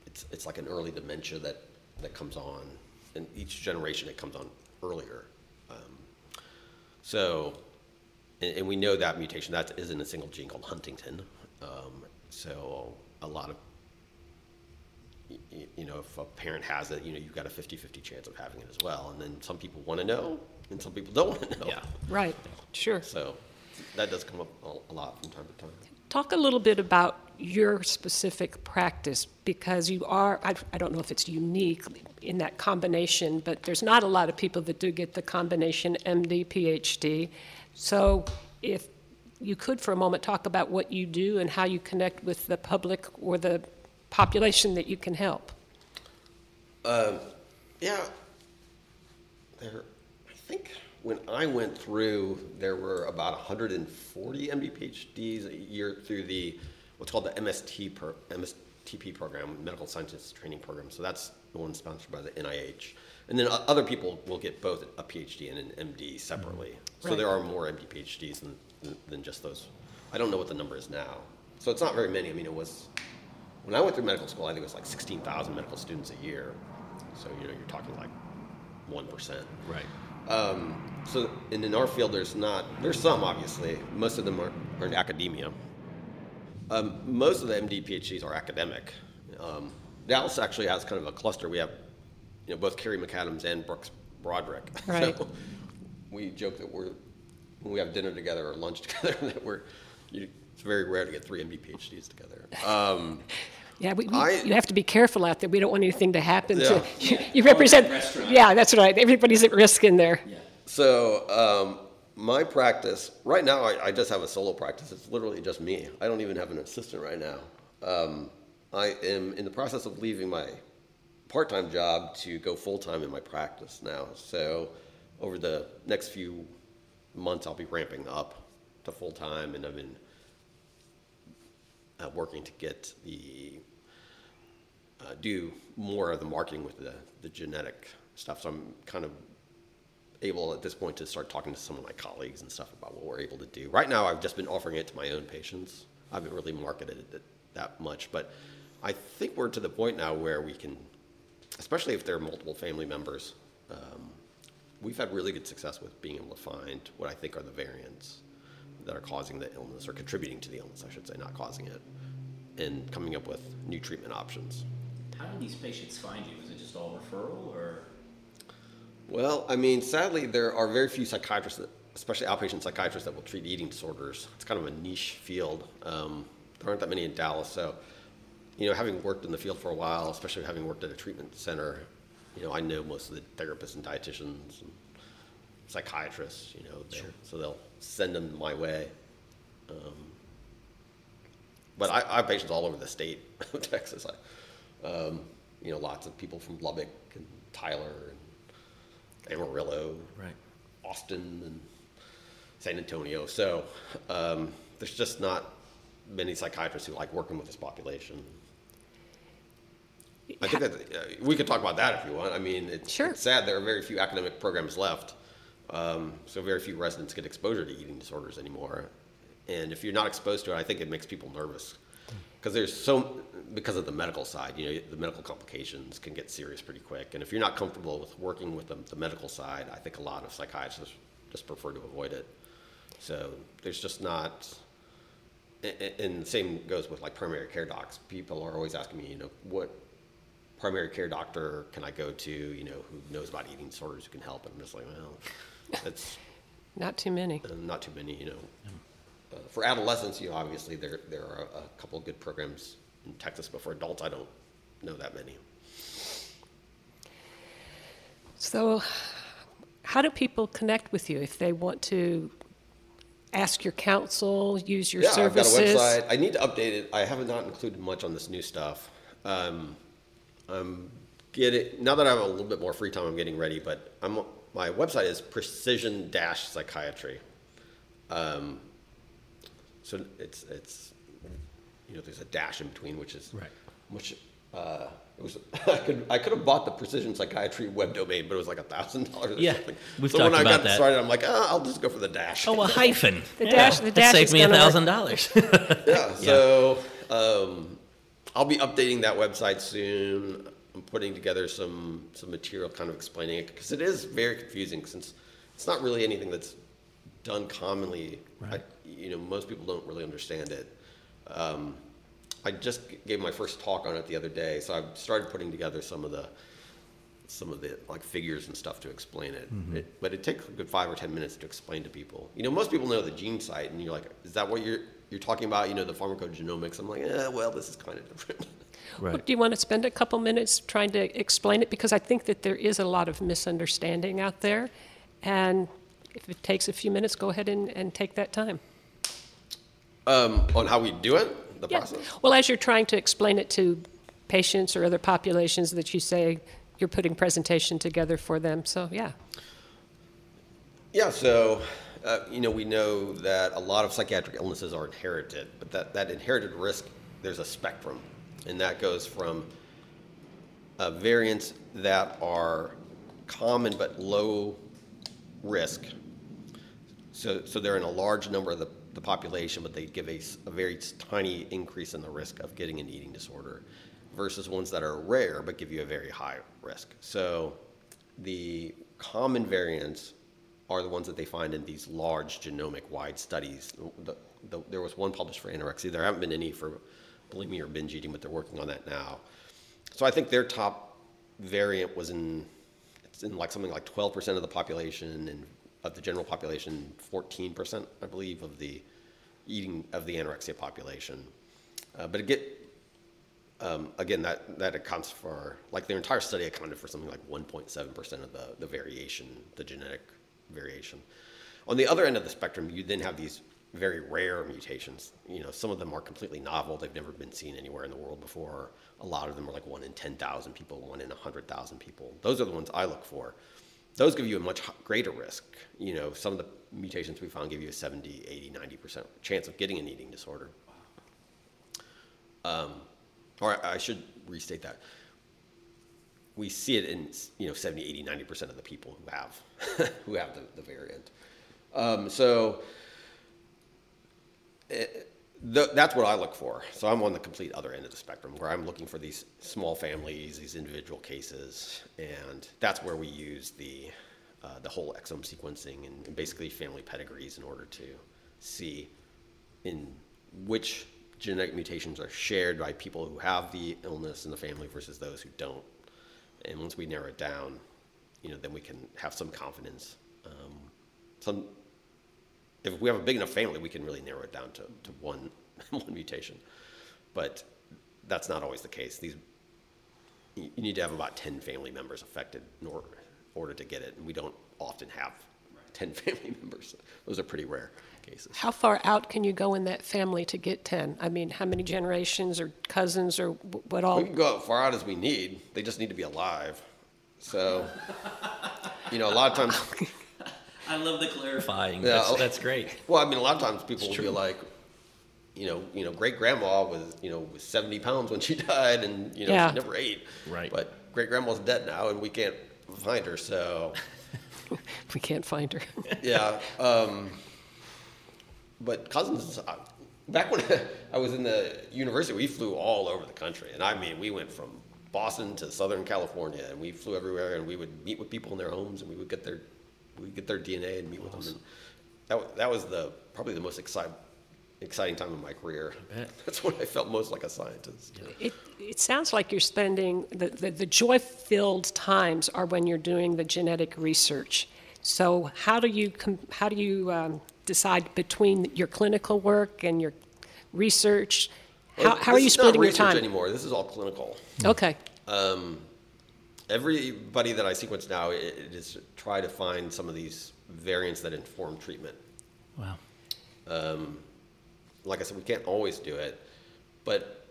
it's it's like an early dementia that that comes on, and each generation it comes on earlier. Um, so, and, and we know that mutation that is in a single gene called huntingtin. Um, so a lot of y- y- you know, if a parent has it, you know, you've got a 50-50 chance of having it as well. And then some people want to know, and some people don't want to know. Yeah. Right, sure. So that does come up a- lot from time to time. Talk a little bit about your specific practice because you are, I, I don't know if it's unique in that combination, but there's not a lot of people that do get the combination MD, PhD. So if you could for a moment talk about what you do and how you connect with the public or the population that you can help. Uh, yeah, there. I think when I went through, there were about 140 MD PhDs a year through the what's called the MST pro, MSTP program, Medical Scientist Training Program. So that's the one sponsored by the NIH. And then other people will get both a PhD and an MD separately. So there are more MD PhDs than, than, than just those. I don't know what the number is now. So it's not very many. I mean, it was when I went through medical school, I think it was like 16,000 medical students a year. So, you know, you're talking like 1%. right. Um, so, and in our field, there's not, there's some obviously. Most of them are, are in academia. Um, most of the MD PhDs are academic. Um, Dallas actually has kind of a cluster. We have, you know, both Carrie McAdams and Brooks Brodrick. Right. So we joke that we're, when we have dinner together or lunch together, that we're, you, it's very rare to get three MD PhDs together. Yeah, we, we, I- you have to be careful out there. We don't want anything to happen Yeah. to you. You represent, yeah, that's right. Everybody's at risk in there. So um, my practice right now, I, I just have a solo practice. It's literally just me. I don't even have an assistant right now. Um, I am in the process of leaving my part-time job to go full-time in my practice now. So over the next few months, I'll be ramping up to full-time, and I've been uh, working to get the uh, do more of the marketing with the, the genetic stuff. So I'm kind of able at this point to start talking to some of my colleagues and stuff about what we're able to do. Right now, I've just been offering it to my own patients. I haven't really marketed it that much, but I think we're to the point now where we can, especially if there are multiple family members, um, we've had really good success with being able to find what I think are the variants that are causing the illness or contributing to the illness, I should say, not causing it, and coming up with new treatment options. How do these patients find you? Is it just all referral, or Well, I mean, sadly, there are very few psychiatrists, that, especially outpatient psychiatrists, that will treat eating disorders. It's kind of a niche field. Um, there aren't that many in Dallas, so you know, having worked in the field for a while, especially having worked at a treatment center, you know, I know most of the therapists and dietitians and psychiatrists. You know, they'll- so they'll send them my way. Um, but I, I have patients all over the state of Texas. I, um, you know, lots of people from Lubbock and Tyler and Amarillo, right? Austin, and San Antonio. So um, there's just not many psychiatrists who like working with this population. I think that uh, we could talk about that if you want. I mean, it's, Sure. it's sad there are very few academic programs left, um, so very few residents get exposure to eating disorders anymore. And if you're not exposed to it, I think it makes people nervous because there's so because of the medical side. You know, the medical complications can get serious pretty quick. And if you're not comfortable with working with the, the medical side, I think a lot of psychiatrists just prefer to avoid it. So there's just not and the same goes with like primary care docs. People are always asking me, you know, what primary care doctor can I go to, you know, who knows about eating disorders, who can help? And I'm just like, well, that's Not too many. uh, not too many, you know. Uh, for adolescents, you know, obviously there there are a, couple of good programs in Texas, but for adults, I don't know that many. So, how do people connect with you if they want to ask your counsel, use your yeah, services? I've got a website. I need to update it. I haven't not included much on this new stuff. Um, I'm getting now that I have a little bit more free time. I'm getting ready, but I'm my website is Precision Dash Psychiatry. Um, so it's it's you know there's a dash in between, which is Right. Which uh, it was I could I could have bought the Precision Psychiatry web domain, but it was like a thousand dollars or Yeah, something. we've so talked when I about got that. started, I'm like, ah, I'll just go for the dash. Oh, a hyphen. The dash- the that dash saved me a thousand dollars. yeah, so um, I'll be updating that website soon. I'm putting together some some material, kind of explaining it because it is very confusing since it's not really anything that's done commonly. Right. I, you know, most people don't really understand it. Um, I just gave my first talk on it the other day, so I've started putting together some of the some of the like figures and stuff to explain it. it. But it takes a good five or ten minutes to explain to people. You know, most people know the GeneSight, and you're like, "Is that what you're you're talking about?" You know, the pharmacogenomics. I'm like, eh, well, this is kind of different. Well, do you want to spend a couple minutes trying to explain it? Because I think that there is a lot of misunderstanding out there. And if it takes a few minutes, go ahead and, and take that time. um, on how we do it, the Yeah. process. Well, as you're trying to explain it to patients or other populations that you say you're putting presentation together for them. So, yeah. Yeah, so uh, you know we know that a lot of psychiatric illnesses are inherited, but that, that inherited risk there's a spectrum, and that goes from uh, variants that are common but low risk. So, so they're in a large number of the, the population, but they give a very tiny increase in the risk of getting an eating disorder, versus ones that are rare but give you a very high risk. So, the common variants are the ones that they find in these large genomic wide studies. The, the, there was one published for anorexia. There haven't been any for bulimia or binge eating, but they're working on that now. So I think their top variant was in it's in like something like 12% of the population and of the general population, 14%, I believe, of the eating of the anorexia population. Uh, but get um, again that that accounts for like their entire study accounted for something like 1.7% of the the variation, the genetic variation. On the other end of the spectrum, you then have these very rare mutations. You know, some of them are completely novel; they've never been seen anywhere in the world before. A lot of them are like one in 10,000 people, one in 100,000 people. Those are the ones I look for. Those give you a much greater risk. You know, some of the mutations we found give you a 70, 80, 90% chance of getting an eating disorder. Um, or I should restate that. We see it in, you know, 70, 80, 90% of the people who have, who have the, the variant. Um, so it, th- that's what I look for. So I'm on the complete other end of the spectrum where I'm looking for these small families, these individual cases, and that's where we use the, uh, the whole exome sequencing and, and basically family pedigrees in order to see in which genetic mutations are shared by people who have the illness in the family versus those who don't. And once we narrow it down, you know, then we can have some confidence. Um, some, if we have a big enough family, we can really narrow it down to, to one, one mutation. But that's not always the case. These, you need to have about 10 family members affected in order, order to get it. And we don't often have 10 family members. Those are pretty rare cases. How far out can you go in that family to get 10? I mean, how many generations or cousins or what all? We can go as far out as we need. They just need to be alive. So, you know, a lot of times, I love the clarifying. Yeah, That's, that's great. well, I mean, a lot of times people will be like, you know, you know, great grandma was, you know, was 70 pounds when she died and, you know, Yeah. she never ate. Right. But great grandma's dead now and we can't find her. So, We can't find her. yeah. Um, but cousins, uh, back when I was in the university, we flew all over the country. And I mean, we went from Boston to Southern California and we flew everywhere and we would meet with people in their homes and we would get their, we get their DNA and meet with them. And that, that was the, probably the most exciting, exciting time in my career. That's when I felt most like a scientist. It, it sounds like you're spending the, the, the joy filled times are when you're doing the genetic research. So, how do you, com- how do you um, decide between your clinical work and your research? How, Well, how are this you is not splitting your research time? anymore? This is all clinical. Okay. Um, everybody that I sequence now, it, it is to try to find some of these variants that inform treatment. Wow. Um, like I said, we can't always do it, but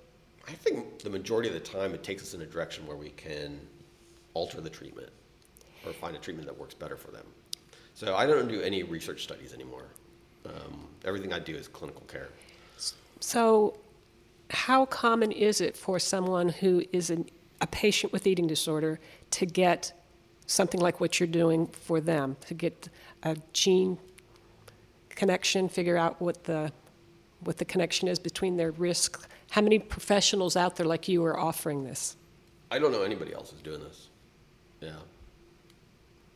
I think the majority of the time it takes us in a direction where we can alter the treatment or find a treatment that works better for them. So I don't do any research studies anymore. Um, everything I do is clinical care. So, how common is it for someone who is an, a patient with eating disorder to get something like what you're doing for them, to get a gene connection, figure out what the what the connection is between their risk? How many professionals out there like you are offering this? I don't know anybody else who's doing this. Yeah.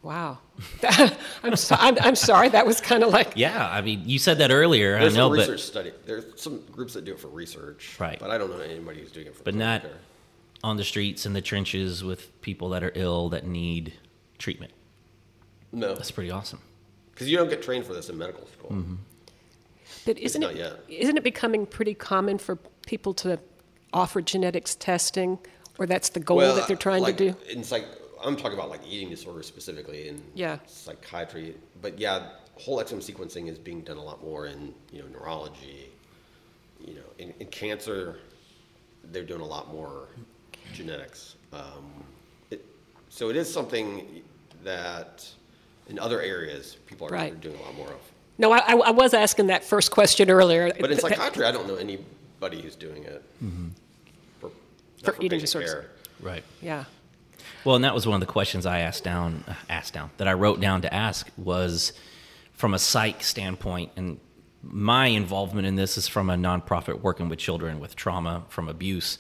Wow, I'm, so, I'm I'm sorry. That was kind of like Yeah, I mean, you said that earlier. There's I know, a but study. There's some groups that do it for research. Right. But I don't know anybody who's doing it for but not care. on the streets in the trenches with people that are ill that need treatment. No. That's pretty awesome. Because you don't get trained for this in medical school. Mm-hmm. But isn't it yet. isn't it becoming pretty common for people to offer genetics testing, or that's the goal that they're trying like, to do? In psych, I'm talking about like eating disorders specifically in Yeah. psychiatry. But yeah, whole exome sequencing is being done a lot more in you know neurology. You know, in, in cancer, they're doing a lot more genetics. Um, it, so it is something that in other areas people are, Right. doing a lot more of. No, I, I I was asking that first question earlier. But in psychiatry, I don't know anybody who's doing it for, For not eating disorders. care. Right. yeah. Well, and that was one of the questions I asked down, asked down that I wrote down to ask was from a psych standpoint, and my involvement in this is from a nonprofit working with children with trauma from abuse.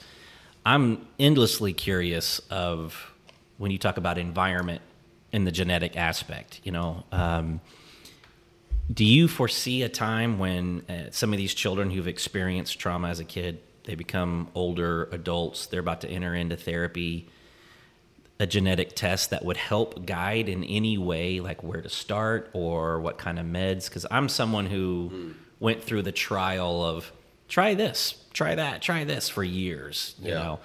I'm endlessly curious of when you talk about environment and the genetic aspect. You know, um, do you foresee a time when uh, some of these children who've experienced trauma as a kid, they become older adults, they're about to enter into therapy? A genetic test that would help guide in any way, like where to start or what kind of meds? Because I'm someone who went through the trial of try this, try that, try this for years. You Yeah. know.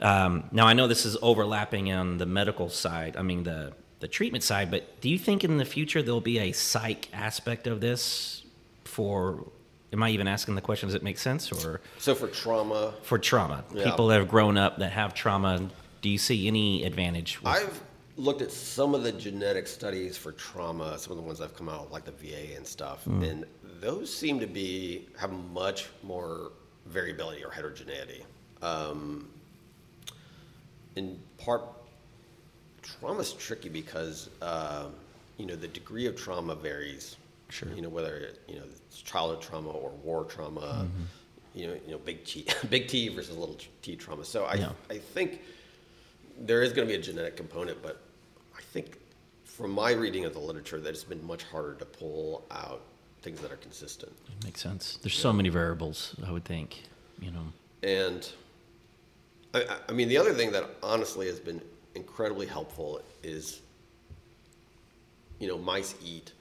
Um, now I know this is overlapping on the medical side. I mean the the treatment side, but do you think in the future there'll be a psych aspect of this? For am I even asking the question? Does it make sense or? So for trauma, for trauma. Yeah. People that have grown up that have trauma. Do you see any advantage? with- I've looked at some of the genetic studies for trauma, some of the ones that have come out, like the VA and stuff, and those seem to be have much more variability or heterogeneity. Um, in part, trauma is tricky because uh, you know the degree of trauma varies. Sure. You know whether you know it's childhood trauma or war trauma. You know, you know, big T, big T versus little T trauma. So I, Yeah. I think there is going to be a genetic component, but I think from my reading of the literature that it's been much harder to pull out things that are consistent. Makes sense. There's so many variables. I would think. You know. And I, I- I mean, the other thing that honestly has been incredibly helpful is, you know, mice eat,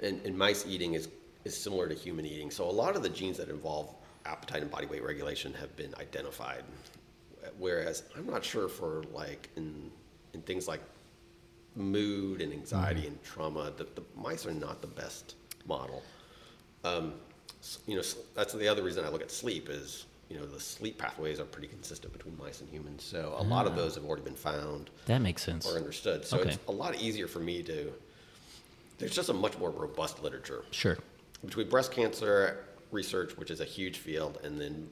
and, and mice eating is, is similar to human eating. So a lot of the genes that involve appetite and body weight regulation have been identified. Whereas I'm not sure for like in, in things like mood and anxiety and trauma, the, the mice are not the best model. Um, s- you know, s- that's the other reason I look at sleep is, you know, the sleep pathways are pretty consistent between mice and humans. So a lot of those have already been found That makes sense. or understood. So Okay. it's a lot easier for me to. There's just a much more robust literature Sure. between breast cancer research, which is a huge field, and then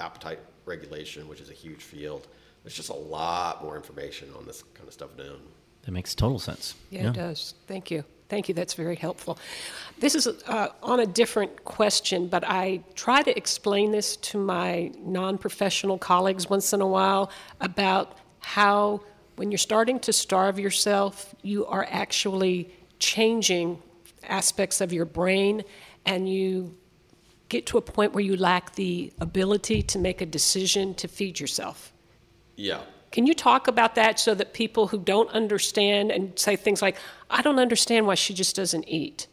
appetite regulation, which is a huge field. There's just a lot more information on this kind of stuff now. That makes total sense. Yeah, it does. Thank you. Thank you. That's very helpful. This is uh, on a different question, but I try to explain this to my non professional colleagues once in a while about how, when you're starting to starve yourself, you are actually changing aspects of your brain and you get to a point where you lack the ability to make a decision to feed yourself. Yeah. Can you talk about that so that people who don't understand and say things like, I don't understand why she just doesn't eat?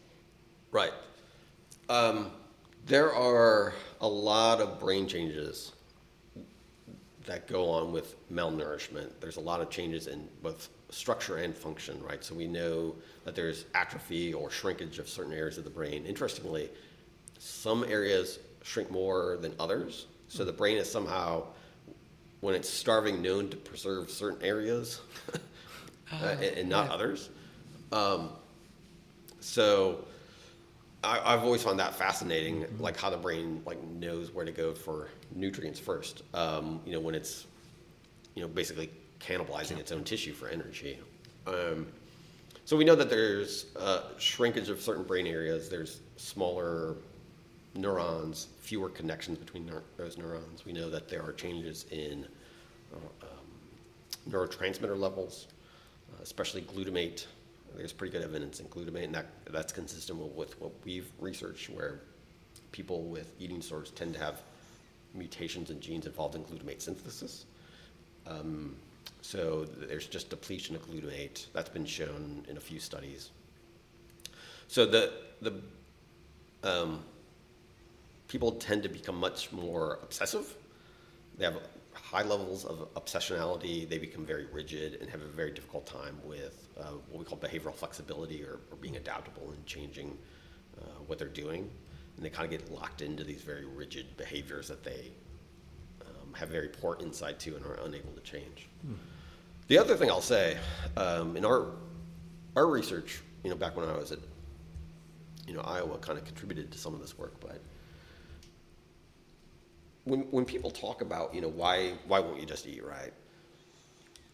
Right. Um, there are a lot of brain changes that go on with malnourishment. There's a lot of changes in both structure and function, right? So we know that there's atrophy or shrinkage of certain areas of the brain. Interestingly, some areas shrink more than others. So the brain is somehow, when it's starving, known to preserve certain areas uh, and, and not yeah. others. Um, so I, I've always found that fascinating, like how the brain like knows where to go for nutrients first. Um, you know, when it's you know basically cannibalizing its own tissue for energy. Um, so we know that there's uh, shrinkage of certain brain areas. There's smaller neurons, fewer connections between those neurons. We know that there are changes in uh, um, neurotransmitter levels, uh, especially glutamate. There's pretty good evidence in glutamate, and that, that's consistent with, with what we've researched, where people with eating disorders tend to have mutations in genes involved in glutamate synthesis. Um, so there's just depletion of glutamate. That's been shown in a few studies. So the the um, people tend to become much more obsessive. They have high levels of obsessionality. They become very rigid and have a very difficult time with uh, what we call behavioral flexibility or, or being adaptable and changing uh, what they're doing. And they kind of get locked into these very rigid behaviors that they um, have very poor insight to and are unable to change. The other thing I'll say, um, in our our research, you know, back when I was at, you know, Iowa, kind of contributed to some of this work, but when when people talk about, you know, why why won't you just eat right?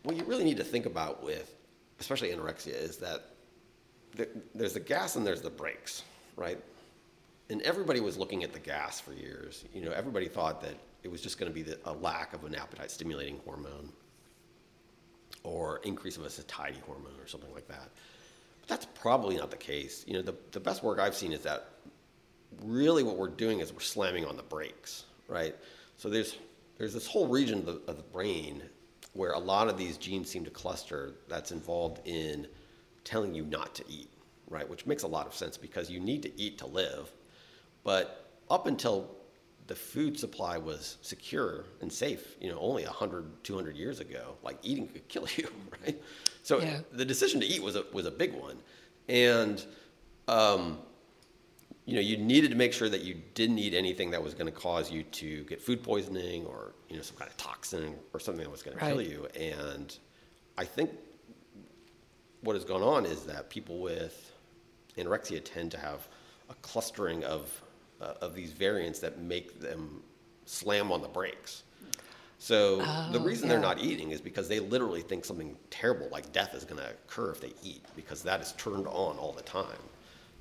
What you really need to think about with, especially anorexia, is that there's the gas and there's the brakes, right? And everybody was looking at the gas for years. You know, everybody thought that it was just going to be the, a lack of an appetite stimulating hormone or increase of a satiety hormone or something like that. But that's probably not the case. You know, the, the best work I've seen is that really what we're doing is we're slamming on the brakes, right? So there's there's this whole region of the, of the brain where a lot of these genes seem to cluster that's involved in telling you not to eat, right? Which makes a lot of sense because you need to eat to live. But up until the food supply was secure and safe, you know, only 100, 200 years ago, like eating could kill you, right? So Yeah. the decision to eat was a, was a big one. And, um, you know, you needed to make sure that you didn't eat anything that was going to cause you to get food poisoning or, you know, some kind of toxin or something that was going to kill you. And I think what has gone on is that people with anorexia tend to have a clustering of, uh, of these variants that make them slam on the brakes. So the Oh, reason they're not eating is because they literally think something terrible like death is going to occur if they eat because that is turned on all the time.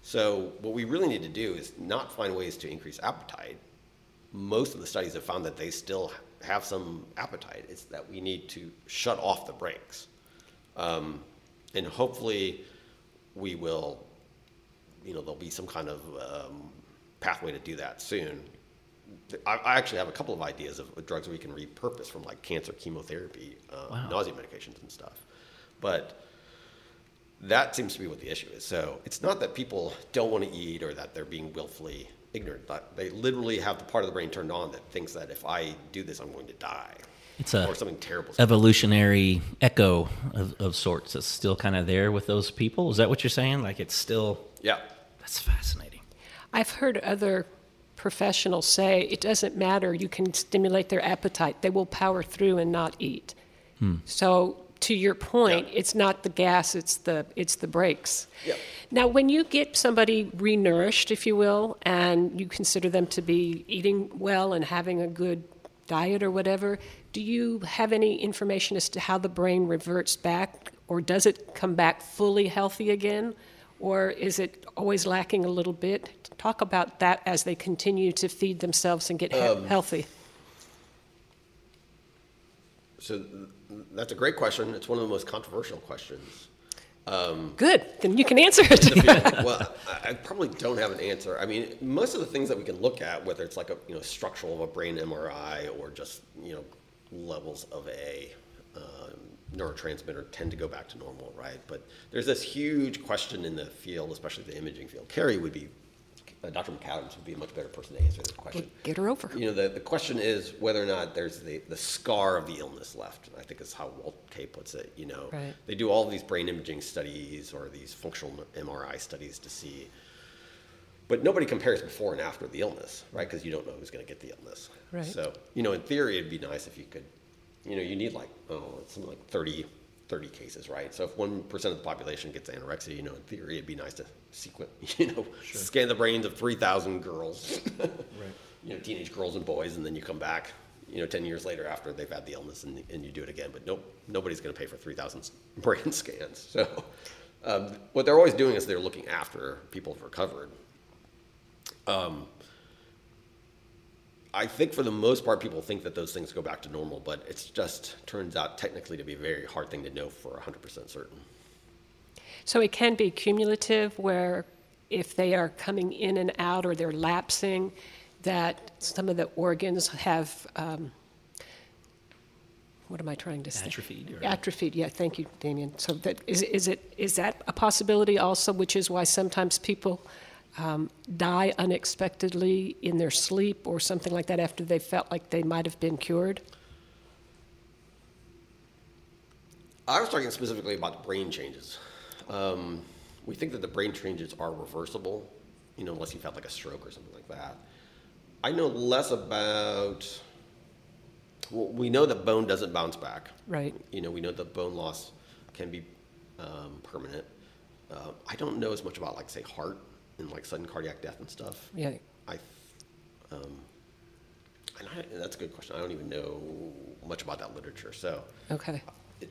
So what we really need to do is not find ways to increase appetite. Most of the studies have found that they still have some appetite. It's that we need to shut off the brakes. Um, and hopefully we will, you know, there'll be some kind of um, pathway to do that soon. I, I actually have a couple of ideas of drugs we can repurpose from like cancer chemotherapy, uh, Wow. nausea medications and stuff. But that seems to be what the issue is. So it's not that people don't want to eat or that they're being willfully ignorant, but they literally have the part of the brain turned on that thinks that if I do this, I'm going to die. It's a or something terrible. evolutionary echo of, of sorts that's still kind of there with those people. Is that what you're saying? Like it's still Yeah. that's fascinating. I've heard other professionals say it doesn't matter. You can stimulate their appetite. They will power through and not eat. Hmm. So to your point, Yeah. it's not the gas, it's the it's the brakes. Yeah. Now, when you get somebody renourished, if you will, and you consider them to be eating well and having a good diet or whatever, do you have any information as to how the brain reverts back, or does it come back fully healthy again, or is it always lacking a little bit? Talk about that as they continue to feed themselves and get Um, healthy. So that's a great question. It's one of the most controversial questions. Good. Then you can answer it. well, I, I probably don't have an answer. I mean, most of the things that we can look at, whether it's like a you know structural of a brain MRI or just you know levels of a um, neurotransmitter, tend to go back to normal, right? But there's this huge question in the field, especially the imaging field. Carrie would be, uh, Dr. McAdams would be a much better person to answer this question. Get her over. You know, the, the question is whether or not there's the, the scar of the illness left. I think is how Walt Kaye puts it. You know, Right. they do all these brain imaging studies or these functional MRI studies to see, but nobody compares before and after the illness, right? Because you don't know who's going to get the illness. Right. So, you know, in theory, it'd be nice if you could, you know, you need like, oh, something like 30, 30 cases, right? So if 1% of the population gets anorexia, you know, in theory, it'd be nice to sequence, you know, scan the brains of 3,000 girls, you know, teenage girls and boys, and then you come back, you know, 10 years later after they've had the illness and, and you do it again. But nope, nobody's going to pay for 3,000 brain scans. So um, what they're always doing is they're looking after people who've recovered. I think for the most part, people think that those things go back to normal, but it just turns out technically to be a very hard thing to know for 100% certain. So it can be cumulative, where if they are coming in and out or they're lapsing, that some of the organs have. Um, what am I trying to say? Atrophied or- Atrophied. Yeah, thank you, Damian. So that is, is it is that a possibility also, which is why sometimes people um, die unexpectedly in their sleep or something like that after they felt like they might have been cured. I was talking specifically about brain changes. Um, we think that the brain changes are reversible, you know, unless you've had like a stroke or something like that. I know less about. Well, we know that bone doesn't bounce back. Right. You know, we know that bone loss can be um, permanent. Uh, I don't know as much about, like, say, heart and like sudden cardiac death and stuff. Yeah. I, um, and, I, that's a good question. I don't even know much about that literature. So, Okay. it,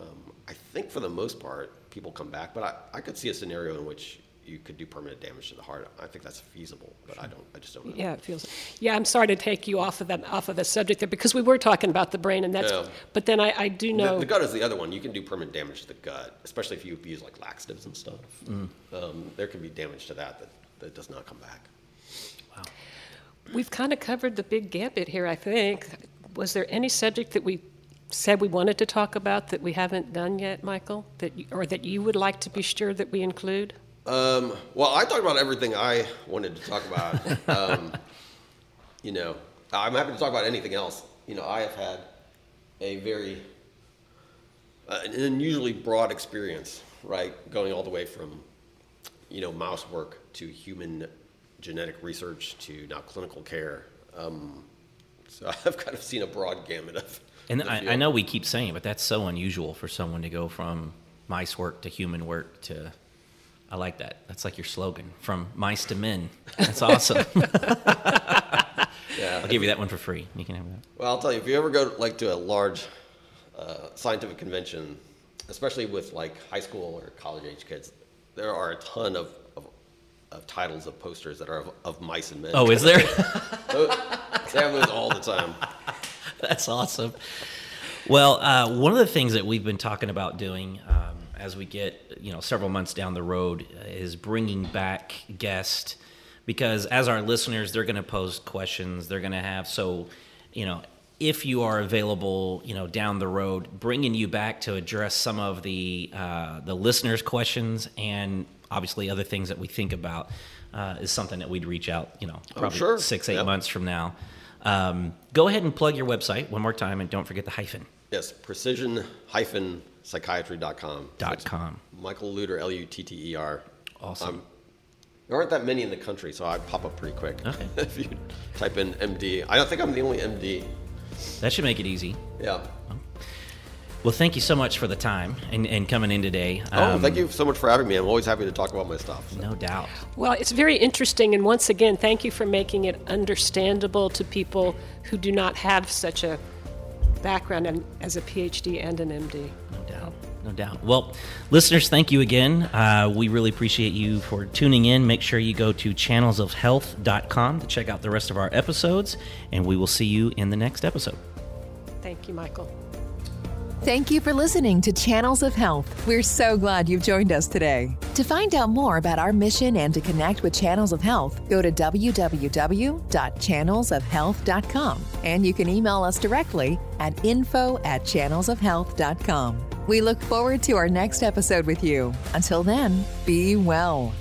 um, I think for the most part, people come back, but I, I could see a scenario in which you could do permanent damage to the heart. I think that's feasible, but I don't. I just don't know. Yeah, it feels. Yeah, I'm sorry to take you off of that off of the subject there because we were talking about the brain, and that's. Yeah. But then I, I do know. the gut is the other one. You can do permanent damage to the gut, especially if you use like laxatives and stuff. Um, there can be damage to that that, that does not come back. Wow. We've kind of covered the big gambit here, I think. Was there any subject that we said we wanted to talk about that we haven't done yet, Michael, that you, or that you would like to be sure that we include? Um, well, I talked about everything I wanted to talk about. um, you know, I'm happy to talk about anything else. You know, I have had a very uh, an unusually broad experience, right? Going all the way from, you know, mouse work to human genetic research to now clinical care. Um, so I've kind of seen a broad gamut of. And I, I know we keep saying it, but that's so unusual for someone to go from mice work to human work to. I like that. That's like your slogan from mice to men. That's awesome. Yeah. I'll give you that one for free. You can have that. Well, I'll tell you, if you ever go like to a large uh, scientific convention, especially with like high school or college age kids, there are a ton of, of, of titles of posters that are of, of mice and men. Oh, is there? Those- they have those all the time. That's awesome. Well, uh, one of the things that we've been talking about doing um, as we get, you know, several months down the road is bringing back guests because as our listeners, they're going to pose questions. They're going to have so, you know, if you are available, you know, down the road, bringing you back to address some of the uh, the listeners' questions and obviously other things that we think about uh, is something that we'd reach out, you know, probably sure. six eight Yep. months from now. Um, go ahead and plug your website one more time, and don't forget the hyphen. Yes, precision-psychiatry.com. Dot com. Michael Lutter, L-U-T-T-E-R. Awesome. Um, there aren't that many in the country, so I pop up pretty quick. Okay. if you type in MD. I don't think I'm the only MD. That should make it easy. Yeah. Well, thank you so much for the time and, and coming in today. Oh, Um, thank you so much for having me. I'm always happy to talk about my stuff. so. No doubt. Well, it's very interesting, and once again, thank you for making it understandable to people who do not have such a background and as a PhD and an MD. No doubt. No doubt. Well, listeners, thank you again. Uh, we really appreciate you for tuning in. Make sure you go to channelsofhealth.com to check out the rest of our episodes, and we will see you in the next episode. Thank you, Michael. Thank you for listening to Channels of Health. We're so glad you've joined us today. To find out more about our mission and to connect with Channels of Health, go to www.channelsofhealth.com and you can email us directly at info at channelsofhealth.com. We look forward to our next episode with you. Until then, be well.